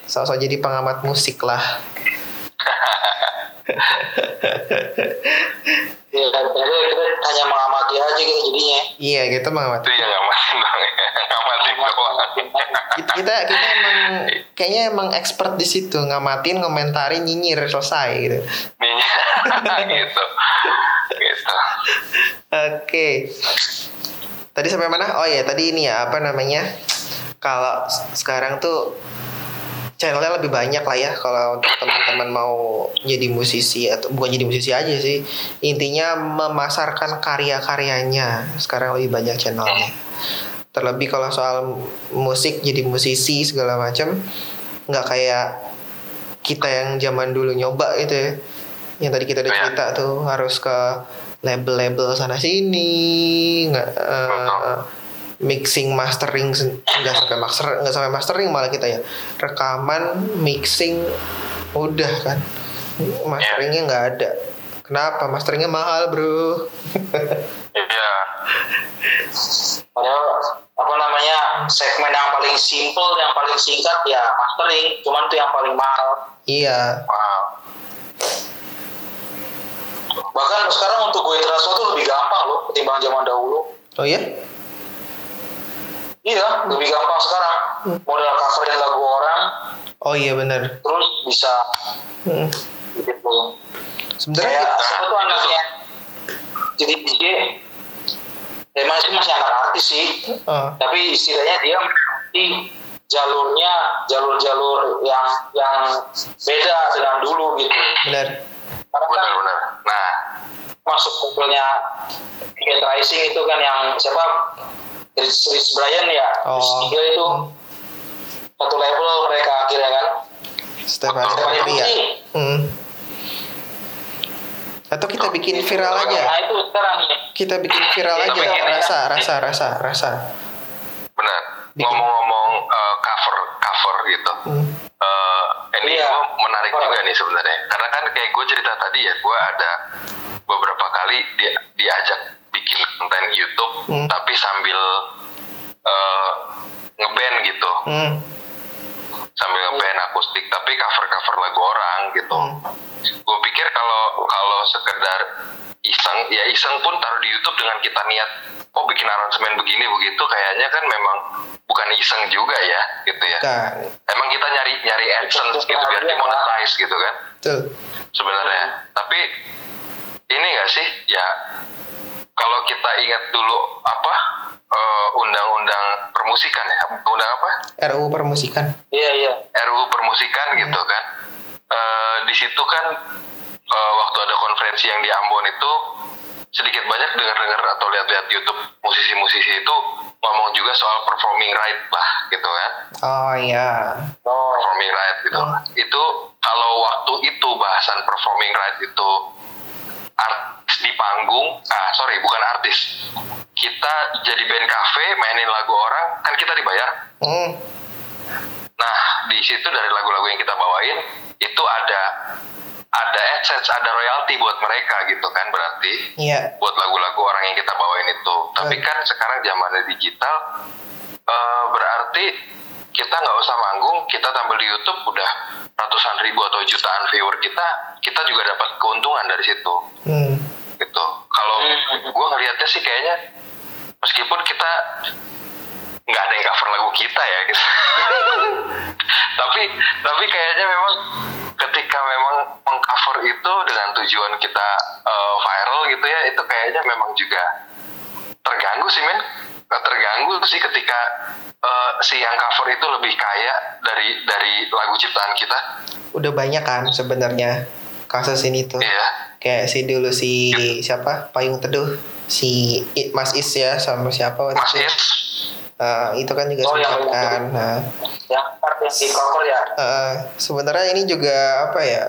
sok-sok jadi pengamat musik lah Ya, akhirnya kita hanya mengamati aja gitu jadinya. iya kita mengamati. Itu yang ngamatin dong. Ngamatin doang. kita kita, kita emang kayaknya emang expert di situ. Ngamatin ngomentarin nyinyir selesai gitu. Nih, gitu. Gitu. Oke. Tadi sampai mana? Oh ya tadi ini ya apa namanya? Kalau sekarang tuh channelnya lebih banyak lah ya kalau untuk teman-teman mau jadi musisi atau bukan jadi musisi aja sih. Intinya memasarkan karya-karyanya. Sekarang lebih banyak channelnya. Terlebih kalau soal musik jadi musisi segala macam nggak kayak kita yang zaman dulu nyoba gitu ya. Yang tadi kita udah Iya. cerita tuh harus ke label-label sana sini nggak eh, mixing mastering sen- nggak sampai master nggak sampai mastering malah kita ya rekaman mixing udah kan masteringnya nggak ada kenapa masteringnya mahal bro ya Iya. Padahal apa namanya segmen yang paling simple, yang paling singkat ya mastering, cuman itu yang paling mahal. Iya. Wow. Bahkan sekarang untuk gue transfer tuh lebih gampang loh ketimbang zaman dahulu. Oh ya? Iya, lebih gampang sekarang. Model coverin lagu orang, Oh iya benar. terus bisa Hmm. gitu. Sebenarnya Kayak siapa tuh anaknya? Jadi DJ, ya masih masih anak artis sih. oh, tapi istilahnya dia di jalurnya jalur-jalur yang yang beda dengan dulu gitu benar. karena kan Benar-benar. Nah, masuk kumpulnya Get Rising itu kan yang siapa Rich, Rich Brian ya Oh. Rich Tiga itu satu level mereka akhirnya kan Stefan. Stefan ya. Hmm. Atau kita bikin viral nah aja. itu sekarang nih Kita bikin viral aja. ya. Rasa, rasa, rasa, rasa. benar. Ngomong-ngomong eh, cover cover gitu. Hmm. Eh, ini Iya. gue menarik Cover. juga nih sebenarnya. Karena kan kayak gue cerita tadi ya, gue ada beberapa kali dia diajak bikin konten YouTube, Hmm. tapi sambil eh, ngeband gitu, Hmm. sambil ngeband akustik, tapi cover-cover lagu orang gitu. Hmm. gue pikir kalau kalau sekedar iseng ya iseng pun taruh di YouTube dengan kita niat oh bikin aransemen begini begitu kayaknya kan memang bukan iseng juga ya gitu ya Bukan. emang kita nyari nyari adsense gitu biar dimonetize gitu kan Betul. sebenarnya tapi ini gak sih ya kalau kita ingat dulu apa eh, undang-undang permusikan ya undang apa RUU permusikan. iya iya RUU permusikan gitu kan. Eh, di situ kan eh, waktu ada konferensi yang di Ambon itu sedikit banyak dengar-dengar atau lihat-lihat YouTube musisi-musisi itu ngomong juga soal performing right lah gitu kan. Oh iya. oh Performing right gitu. Hmm. Itu kalau waktu itu bahasan performing right itu di panggung, ah sorry bukan artis. Kita jadi band cafe mainin lagu orang kan kita dibayar. Hmm. Nah, di situ dari lagu-lagu yang kita bawain itu ada ada adsense, ada royalti buat mereka gitu kan berarti Iya. buat lagu-lagu orang yang kita bawain itu. Tapi kan sekarang zamannya digital eh, berarti kita nggak usah manggung, kita tampil di YouTube udah ratusan ribu atau jutaan viewer kita, kita juga dapat keuntungan dari situ Hmm. Gitu. Kalau Hmm. gue ngelihatnya sih kayaknya meskipun kita nggak ada yang cover lagu kita ya gitu. tapi tapi kayaknya memang ketika memang mengcover itu dengan tujuan kita eh, viral gitu ya itu kayaknya memang juga terganggu sih men terganggu sih ketika eh, si yang cover itu lebih kaya dari dari lagu ciptaan kita Udah banyak kan sebenarnya kasus ini tuh. iya Kayak si dulu si siapa? Payung Teduh. Si Mas Is ya sama siapa waktu Mas itu. Is Eh, itu kan juga Oh, yang sempat Payung kan. Nah, yang artis di cover ya eh, sebenarnya ini juga apa ya?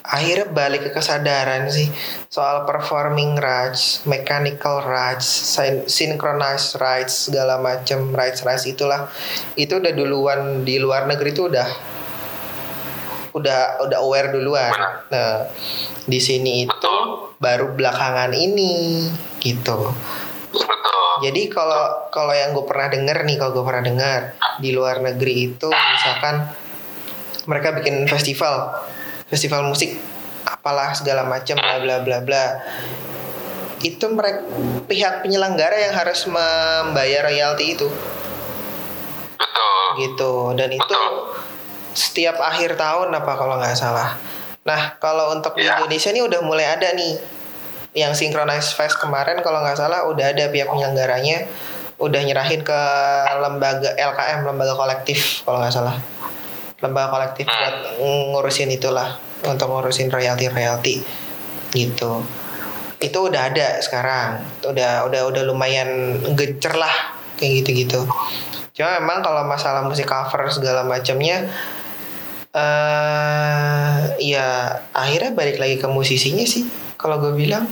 Akhirnya balik ke kesadaran sih soal performing rights, mechanical rights, syn- synchronized rights segala macam rights rights itulah itu udah duluan di luar negeri itu udah udah udah aware duluan. Nah, di sini itu Betul. baru belakangan ini gitu. betul Jadi kalau kalau yang gue pernah denger nih, kalau gue pernah dengar di luar negeri itu misalkan mereka bikin festival, festival musik, apalah segala macam, bla bla bla bla. Itu mereka pihak penyelenggara yang harus membayar royalti itu, betul gitu. Dan itu Betul. Setiap akhir tahun apa kalau nggak salah. Nah kalau untuk di Iya. Indonesia ini udah mulai ada nih. Yang Synchronize Fest kemarin kalau nggak salah udah ada pihak penyelenggaranya. Udah nyerahin ke lembaga LKM lembaga kolektif kalau nggak salah. Lembaga kolektif buat ngurusin itulah untuk ngurusin royalti royalti gitu. Itu udah ada sekarang. Udah udah udah lumayan gencer lah kayak gitu gitu cuma memang kalau masalah musik cover segala macamnya eh ya akhirnya balik lagi ke musisinya sih. Kalau gue bilang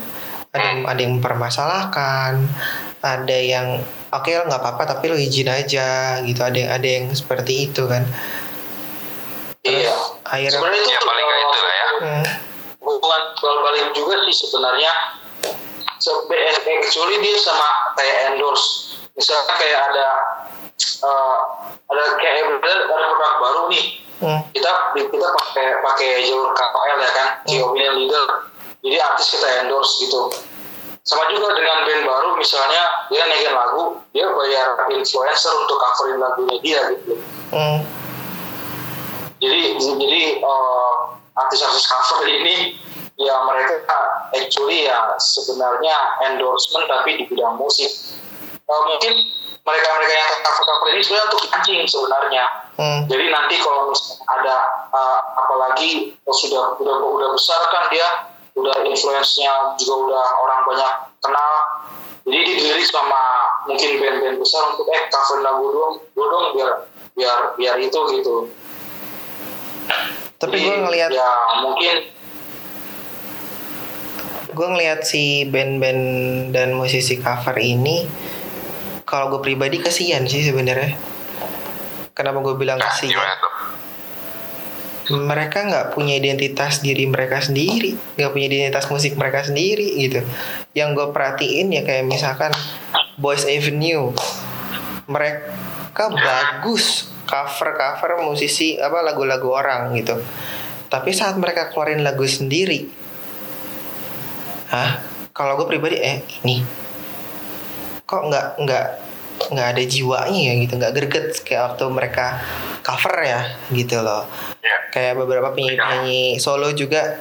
ada yang ada yang mempermasalahkan ada yang oke lah nggak apa-apa tapi lo izin aja gitu. Ada yang ada yang seperti itu kan. Iya. akhirnya sebenarnya itu ya paling nggak itu lah ya. Hmm, hubungan jual balik juga sih sebenarnya. So, eh, actually dia sama kayak endorse misalnya kayak ada uh, ada kayak ada produk baru nih. Hmm. kita kita pakai pakai jalur KOL ya kan key opinion leader. Jadi artis kita endorse gitu. Sama juga dengan band baru misalnya dia naikin lagu dia bayar influencer untuk coverin lagunya dia gitu. Hmm. jadi jadi eh, artis-artis cover ini ya mereka actually ya sebenarnya endorsement tapi di bidang musik Eh, mungkin mereka-mereka yang cover-cover ini sebenarnya untuk anjing sebenarnya Hmm. jadi nanti kalau misalnya ada uh, apalagi sudah udah udah besar kan dia udah influence-nya juga udah orang banyak kenal. Jadi dilirik sama mungkin band-band besar untuk eh cover lagu dong, dong biar biar biar itu gitu. Tapi gue ngelihat ya mungkin gue ngelihat si band-band dan musisi cover ini kalau gue pribadi kasihan sih sebenarnya. Kenapa gue bilang Nah, kasihan? mereka nggak punya identitas diri mereka sendiri nggak punya identitas musik mereka sendiri gitu. Yang gue perhatiin ya kayak misalkan Boys Avenue. Mereka bagus cover cover musisi apa lagu-lagu orang gitu. Tapi saat mereka keluarin lagu sendiri ah kalau gue pribadi eh ini kok nggak nggak nggak ada jiwanya ya gitu. Nggak greget kayak waktu mereka cover ya gitu loh. Ya. kayak beberapa penyanyi-penyanyi solo juga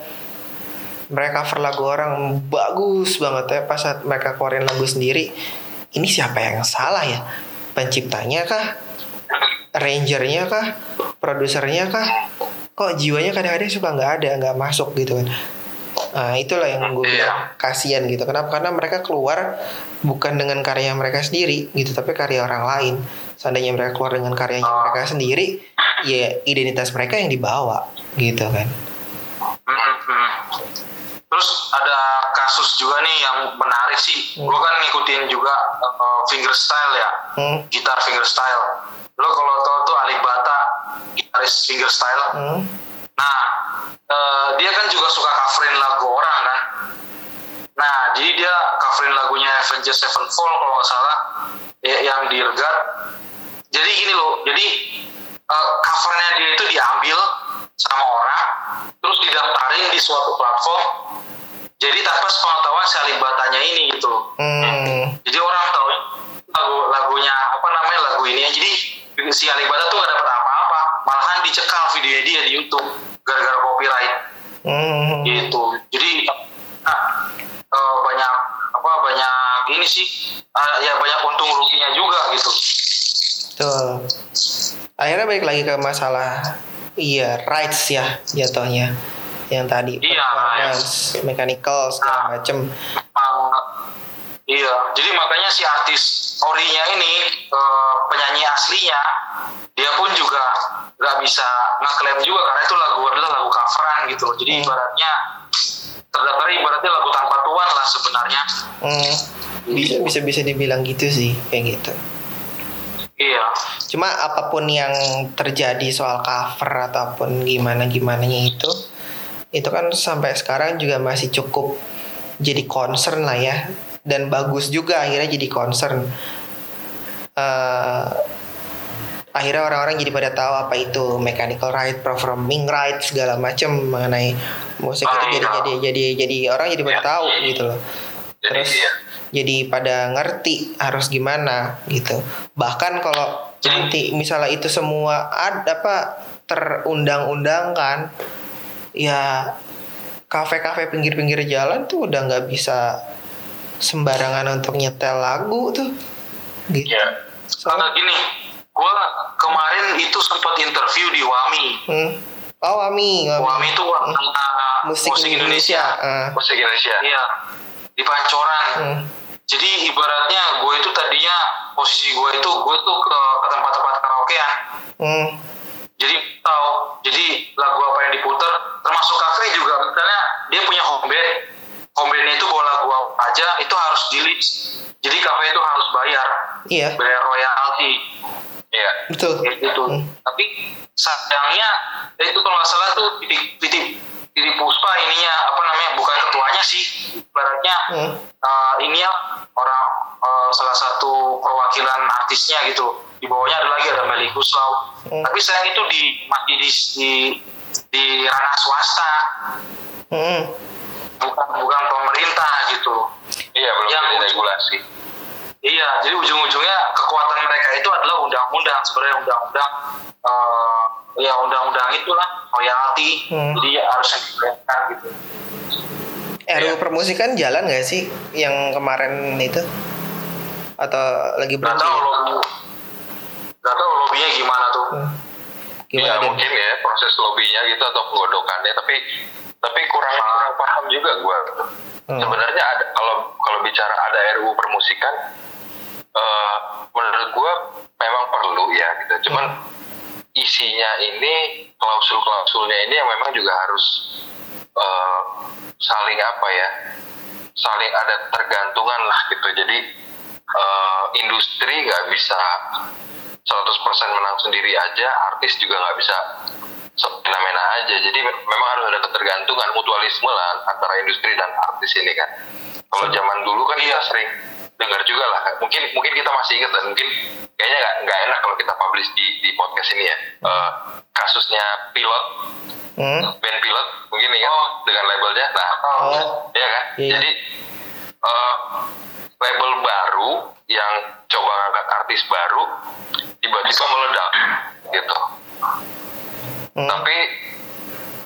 mereka cover lagu orang bagus banget ya. Pas saat mereka keluarin lagu sendiri ini siapa yang salah ya? Penciptanya kah? Arrangernya kah? Produsernya kah? Kok jiwanya kadang-kadang suka nggak ada nggak masuk gitu kan nah itulah yang gue bilang kasihan gitu kenapa karena mereka keluar bukan dengan karya mereka sendiri gitu tapi karya orang lain seandainya mereka keluar dengan karyanya mereka sendiri ya identitas mereka yang dibawa gitu kan Hmm, hmm. Terus ada kasus juga nih yang menarik sih. Hmm. Gue kan ngikutin juga uh, fingerstyle ya, hmm, gitar fingerstyle. Lo kalau tau tuh Alif Bata, gitaris fingerstyle. hmm, Nah, eh, dia kan juga suka coverin lagu orang kan. Nah, jadi dia coverin lagunya Avengers Sevenfold kalau nggak salah, ya, yang di Regat. Jadi gini loh, jadi eh, covernya dia itu diambil sama orang, terus didaftarin di suatu platform. Jadi tanpa sepengetahuan si Alif Batanya ini gitu loh. hmm, Jadi orang tahu lagu lagunya apa namanya lagu ini jadi si Alibata tuh gak dapat apa-apa malahan dicekal videonya dia di YouTube gara-gara copyright hmm. gitu jadi nah, eh, banyak apa banyak ini sih ah, ya banyak untung ruginya juga gitu Tuh. Akhirnya balik lagi ke masalah iya rights ya jatuhnya yang tadi Iya, performance, mechanical segala macem. Iya jadi makanya si artis orinya ini eh, penyanyi aslinya dia pun juga nggak bisa ngeklaim juga karena itu lagu adalah lagu coveran gitu loh. Jadi Hmm. ibaratnya terdaftar ibaratnya lagu tanpa tuan lah sebenarnya. Hmm, bisa bisa bisa dibilang gitu sih kayak gitu. iya. Cuma apa pun yang terjadi soal cover ataupun gimana gimananya itu, itu kan sampai sekarang juga masih cukup jadi concern lah ya dan bagus juga akhirnya jadi concern. Eh, akhirnya orang-orang jadi pada tahu apa itu mechanical right, performing right segala macam mengenai musik itu Ah, jadi iya. jadi jadi jadi orang jadi pada Iya. tahu gitu loh. Jadi Terus iya. jadi pada ngerti harus gimana gitu. Bahkan kalau nanti misalnya itu semua ada apa terundang-undangkan ya kafe-kafe pinggir-pinggir jalan tuh udah nggak bisa sembarangan untuk nyetel lagu tuh gitu. Ya. Soalnya, gini gue kemarin itu sempat interview di Wami hmm. Oh, Wami, Wami. Wami itu Hmm. tentang Musik, Indonesia. Ah. Musik Indonesia. iya di Pancoran Hmm. jadi ibaratnya gue itu tadinya posisi gue itu gue tuh ke, ke tempat-tempat karaokean Hmm. jadi tahu jadi lagu apa yang diputer termasuk kafe juga misalnya dia punya home band home bandnya itu bawa lagu apa aja itu harus di list jadi kafe itu harus bayar Iya, bayar royalti Iya. betul. gitu Hmm. tapi sayangnya ya itu kalau nggak salah tuh titik titik ini Puspa ininya apa namanya bukan ketuanya sih ibaratnya Hmm. uh, ini ya orang uh, salah satu perwakilan artisnya gitu di bawahnya ada lagi ada Meli Guslau Hmm. tapi sayang itu di masih di di, di ranah swasta Hmm. Bukan bukan pemerintah gitu Iya belum Yang jadi ujung- regulasi. Iya, jadi ujung-ujungnya kekuatan mereka itu adalah undang-undang sebenarnya undang-undang eh ya undang-undang itulah royalti. Hmm. Jadi harus diberikan gitu. RUU permusikan jalan nggak sih yang kemarin itu? Atau lagi Gak berhenti? tahu ya? lobby, gak tahu lobbynya gimana tuh. Hmm. Gimana Den? mungkin ya proses lobbynya gitu atau penggodokannya tapi tapi kurang kurang paham juga gue. Hmm. Sebenarnya ada kalau kalau bicara ada RUU permusikan eh, menurut gue memang perlu ya gitu. Cuman isinya ini klausul-klausulnya ini yang memang juga harus eh, saling apa ya saling ada tergantungan lah gitu jadi eh, industri nggak bisa 100% menang sendiri aja artis juga nggak bisa semena-mena aja jadi me- memang harus ada ketergantungan mutualisme lah antara industri dan artis ini kan kalau zaman dulu kan kita sering dengar juga lah mungkin mungkin kita masih ingat dan mungkin kayaknya nggak nggak enak kalau kita publish di di podcast ini ya Eh, kasusnya pilot Hmm. band pilot mungkin ingat dengan labelnya nah Oh. Iya kan? Iya. Jadi eh, label baru yang coba ngangkat artis baru tiba-tiba meledak gitu. Hmm. Tapi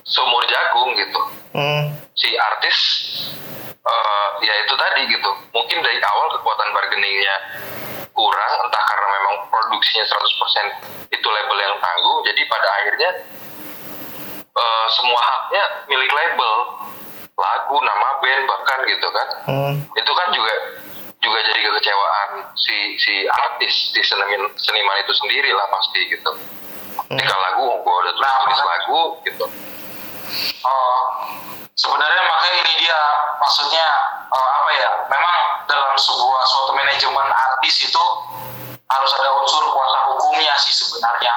sumur jagung gitu. Hmm. Si artis eh, ya itu tadi gitu. Mungkin dari awal kekuatan bargainingnya kurang entah karena memang produksinya 100% itu label yang tangguh jadi pada akhirnya eh, semua haknya milik label lagu nama band bahkan gitu kan Hmm. itu kan juga juga jadi kekecewaan si si artis si seniman seniman itu sendiri lah pasti gitu ketika lagu gue udah tulis, tulis lagu gitu Oh, sebenarnya makanya ini dia maksudnya eh, apa ya? Memang dalam sebuah suatu manajemen artis itu harus ada unsur kuasa hukumnya sih sebenarnya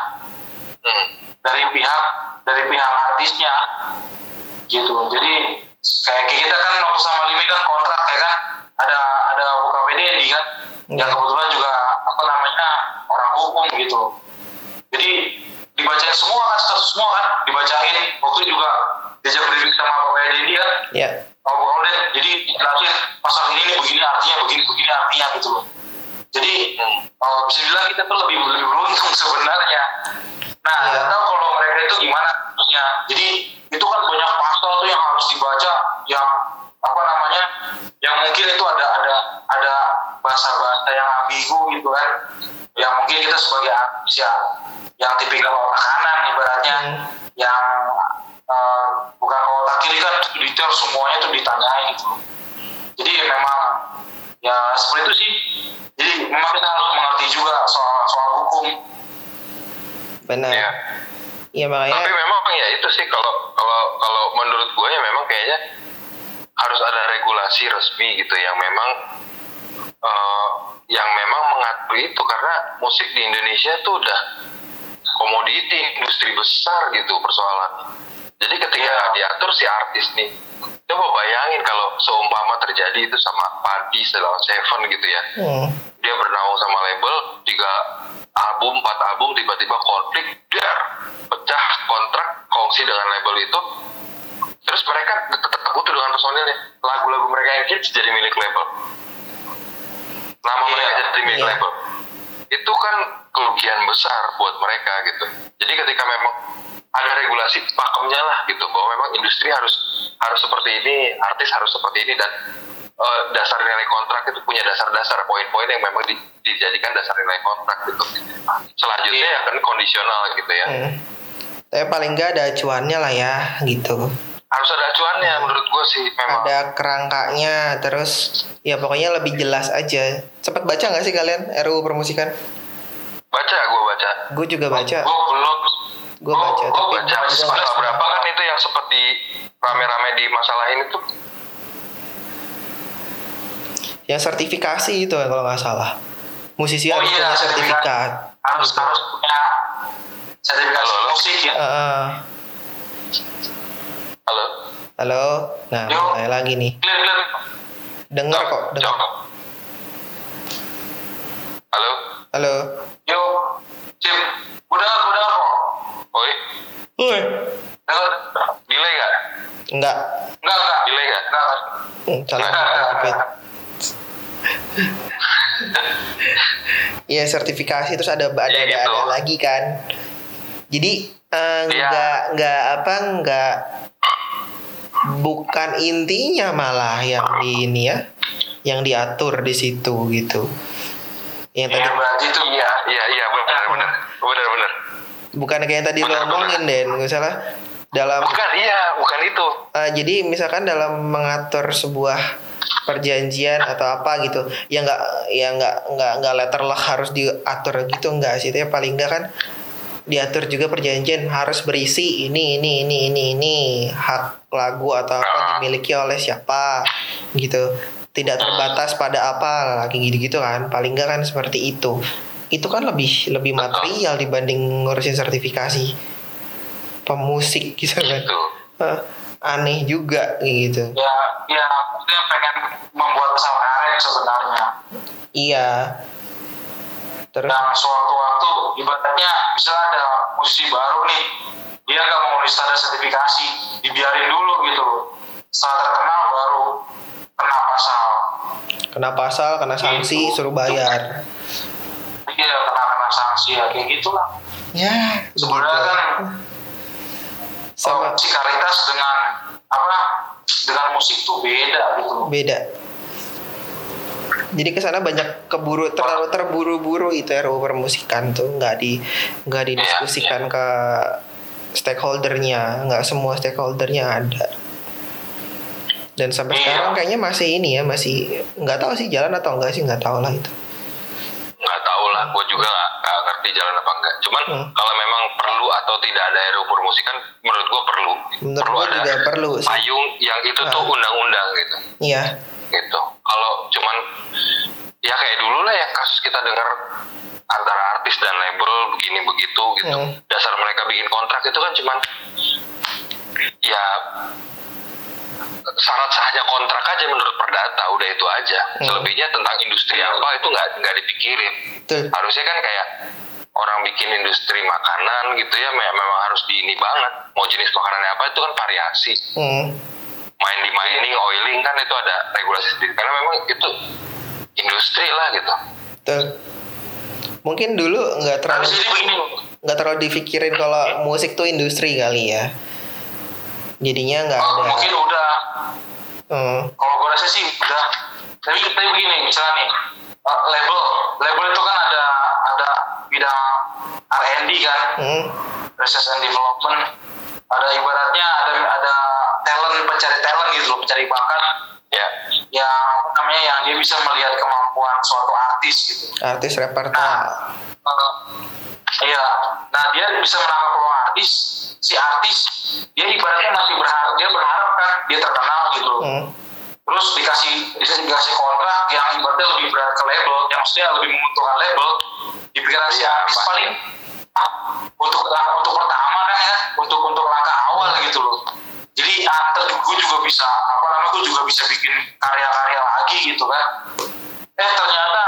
hmm. dari pihak dari pihak artisnya gitu. Jadi kayak kita kan waktu sama Limi kan kontrak ya kan ada ada UKPD kan yang Iya. kebetulan juga apa namanya orang hukum gitu. Jadi dibacain semua kan status semua kan dibacain waktu itu juga diajak briefing sama Pak Dendi kan Ya. Oh, Bu Auden, jadi jelasin pasal ini nih begini artinya, begini begini artinya gitu loh. Jadi oh, bisa bilang kita tuh lebih lebih beruntung sebenarnya. Nah, Iya. nggak tahu kalau mereka itu gimana maksudnya. Jadi itu kan banyak pasal tuh yang harus dibaca, yang apa namanya, yang mungkin itu ada ada ada bahasa-bahasa yang ambigu gitu kan. Yang mungkin kita sebagai artis ya, yang tipikal otak kanan ibaratnya, Hmm. yang eh, bukan otak kiri kan detail semuanya tuh ditanyain gitu. Jadi memang ya seperti itu sih. Jadi memang kita harus mengerti juga soal soal hukum. Benar. ya Iya makanya. tapi memang ya itu sih kalau kalau kalau menurut gue ya memang kayaknya harus ada regulasi resmi gitu yang memang eh, yang memang mengatur itu karena musik di Indonesia tuh udah komoditi industri besar gitu persoalannya jadi ketika Iya. diatur si artis nih coba bayangin kalau seumpama terjadi itu sama Padi Selon Seven gitu ya Hmm. dia bernaung sama label tiga album empat album tiba-tiba konflik dar pecah kontrak kongsi dengan label itu terus mereka tetap butuh dengan personilnya lagu-lagu mereka yang hits jadi milik label nama Iya, mereka jadi milik iya. label itu kan kerugian besar buat mereka gitu jadi ketika memang ada regulasi pakemnya lah gitu bahwa memang industri harus harus seperti ini artis harus seperti ini dan eh, dasar nilai kontrak itu punya dasar-dasar poin-poin yang memang di- dijadikan dasar nilai kontrak gitu selanjutnya ya kan kondisional gitu ya Hmm. Tapi paling nggak ada acuannya lah ya gitu. Harus ada acuannya menurut gue sih memang Ada kerangkanya terus ya pokoknya lebih jelas aja. Sempat baca nggak sih kalian RUU permusikan? baca gue baca Gue juga baca. Gue belum. Gue baca Gue tapi baca. pasal berapa kan itu yang seperti rame-rame di masalahin itu yang sertifikasi itu kalau nggak salah. Musisi Oh harus iya, punya sertifikat. Harus harus punya sertifikasi musik ya. Heeh. Halo Halo. Nah, Yo. mulai lagi nih. Clear, clear. Dengar kok, dengar. Halo? Halo. Yo, Cip. Udah, udah kok. Oi, Woi. Dengar? delay gak? Enggak. Enggak, enggak. Delay gak? Enggak. Hmm, salah. Iya sertifikasi terus ada ada, ada, gitu. ada lagi kan. Jadi eh, Iya. nggak nggak apa nggak bukan intinya malah yang di ini ya yang diatur di situ gitu. Yang tadi Iya, berarti itu Iya, iya, iya, benar, benar. Benar, benar. bukan kayak yang tadi lo Benar, omongin Den, misalnya dalam Bukan, iya, bukan itu. Eh, jadi misalkan dalam mengatur sebuah perjanjian atau apa gitu ya nggak ya nggak nggak nggak letter lah harus diatur gitu nggak sih tapi paling nggak kan diatur juga perjanjian harus berisi ini ini ini ini ini. Hak lagu atau apa dimiliki oleh siapa gitu. Tidak terbatas pada apa lagi gitu gitu kan. Paling nggak kan seperti itu. Itu kan lebih lebih material dibanding ngurusin sertifikasi. Pemusik gitu kan. Itu. Eh, aneh juga gitu. Ya ya maksudnya pengen membuat karet sebenarnya. Iya terus dan suatu waktu ibaratnya bisa ada musisi baru nih dia nggak mau nulis tanda sertifikasi dibiarin dulu gitu loh. Setelah terkenal baru kena pasal. Kena pasal kena sanksi Gitu. suruh bayar. Iya kena kena sanksi ya kayak gitulah. Ya sebenarnya kan sama musikalitas dengan apa dengan musik tuh beda gitu. Beda jadi ke sana banyak keburu terlalu terburu-buru itu RUU permusikan tuh nggak di nggak didiskusikan ke stakeholdernya nggak semua stakeholdernya ada dan sampai Iya. sekarang kayaknya masih ini ya masih nggak tahu sih jalan atau enggak sih nggak tahu lah itu Nggak tahu lah, gue juga nggak ngerti jalan apa enggak. Cuman Hmm. kalau memang perlu atau tidak ada RUU permusikan, menurut gue perlu. menurut perlu gue ada juga perlu sih payung yang itu tuh Ah. undang-undang gitu. iya gitu. Kalau cuman ya kayak dulu lah yang kasus kita dengar antara artis dan label begini begitu gitu. Hmm. dasar mereka bikin kontrak itu kan cuman ya syarat sahnya kontrak aja menurut perdata udah itu aja. Hmm. selebihnya tentang industri apa itu nggak nggak dipikirin. Betul. Harusnya kan kayak orang bikin industri makanan gitu ya me- memang harus di ini banget. Mau jenis makanannya apa itu kan variasi. Hmm. Main di mining, oiling kan itu ada regulasi sendiri. Karena memang itu industri lah gitu. betul. Mungkin dulu nggak terlalu nggak terlalu dipikirin kalau musik tuh industri kali ya. Jadinya nggak oh, ada. mungkin udah. Hmm, kalau gue rasa sih udah. Tapi tapi begini misalnya nih uh, label label itu kan ada ada bidang R&D kan. Hmm, research and development. Ada ibaratnya ada ada talent pencari talent gitu loh pencari bakat Ya, yang apa namanya yang dia bisa melihat kemampuan suatu artis gitu artis repertoire Nah, eh, iya. Nah, dia bisa menangkap peluang artis. Si artis, dia ibaratnya masih berharap, dia berharap kan dia terkenal gitu. loh. Hmm, Terus dikasih, bisa dikasih kontrak yang ibaratnya lebih berat ke label, yang maksudnya lebih menguntungkan label. Di pikiran si Iya, artis pasti. paling ah, untuk untuk pertama kan ya, untuk untuk langkah awal gitu loh. Jadi ah, gue juga bisa apa namanya gue juga bisa bikin karya-karya lagi gitu kan. Eh ternyata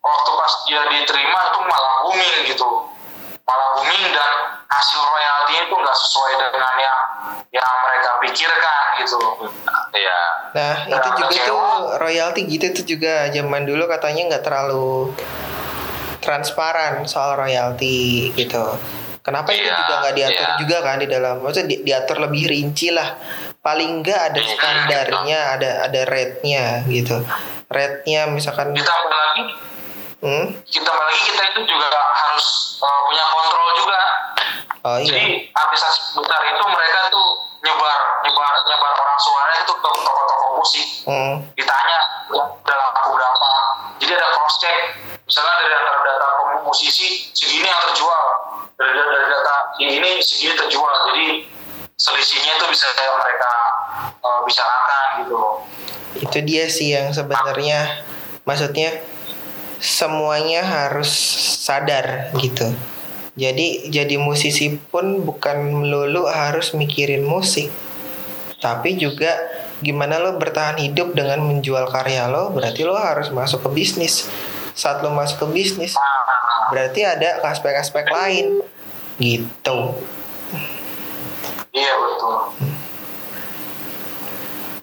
waktu pas dia diterima itu malah booming gitu malah booming dan hasil royalti itu nggak sesuai dengan yang yang mereka pikirkan gitu iya. nah Ya, itu juga kecewa. tuh royalti gitu tuh juga zaman dulu katanya nggak terlalu transparan soal royalti gitu kenapa itu Iya, juga nggak diatur iya. juga kan di dalam? Maksudnya di- diatur lebih rinci lah. Paling nggak ada Rinci, standarnya ada ada rate-nya gitu. Rate-nya misalkan ditambah lagi? Hmm? ditambah lagi kita itu juga harus uh, punya kontrol juga. Oh jadi iya artis besar itu mereka tuh nyebar nyebar nyebar orang suara itu ke toko-toko musik. Hmm. ditanya ya, udah laku berapa? Jadi ada cross check misalnya dari data data musisi segini yang terjual. Dari, dari, data ini segini terjual. Jadi selisihnya itu bisa mereka uh, bicarakan gitu. Itu dia sih yang sebenarnya. Maksudnya semuanya harus sadar gitu. Jadi jadi musisi pun bukan melulu harus mikirin musik. Tapi juga gimana lo bertahan hidup dengan menjual karya lo berarti lo harus masuk ke bisnis saat lo masuk ke bisnis berarti ada aspek-aspek lain. Gitu. Iya betul.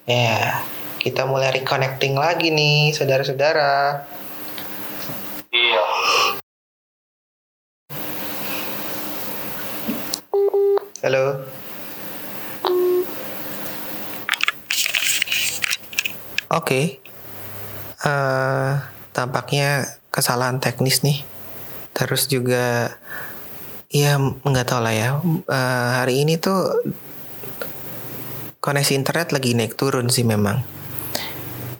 Ya kita mulai reconnecting lagi nih saudara-saudara. Iya. Halo? Oke, Eh, tampaknya kesalahan teknis nih. Terus juga, ya nggak tahu lah ya. Eh, hari ini tuh koneksi internet lagi naik turun sih memang.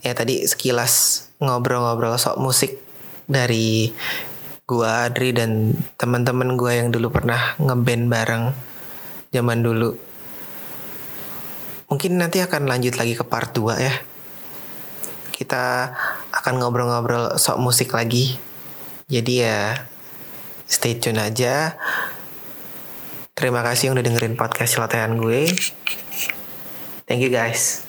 Ya tadi sekilas ngobrol-ngobrol sok musik dari gua Adri dan teman-teman gua yang dulu pernah ngeband bareng zaman dulu. Mungkin nanti akan lanjut lagi ke part 2 ya kita akan ngobrol-ngobrol sok musik lagi. Jadi ya stay tune aja. Terima kasih yang udah dengerin podcast celotehan gue. Thank you guys.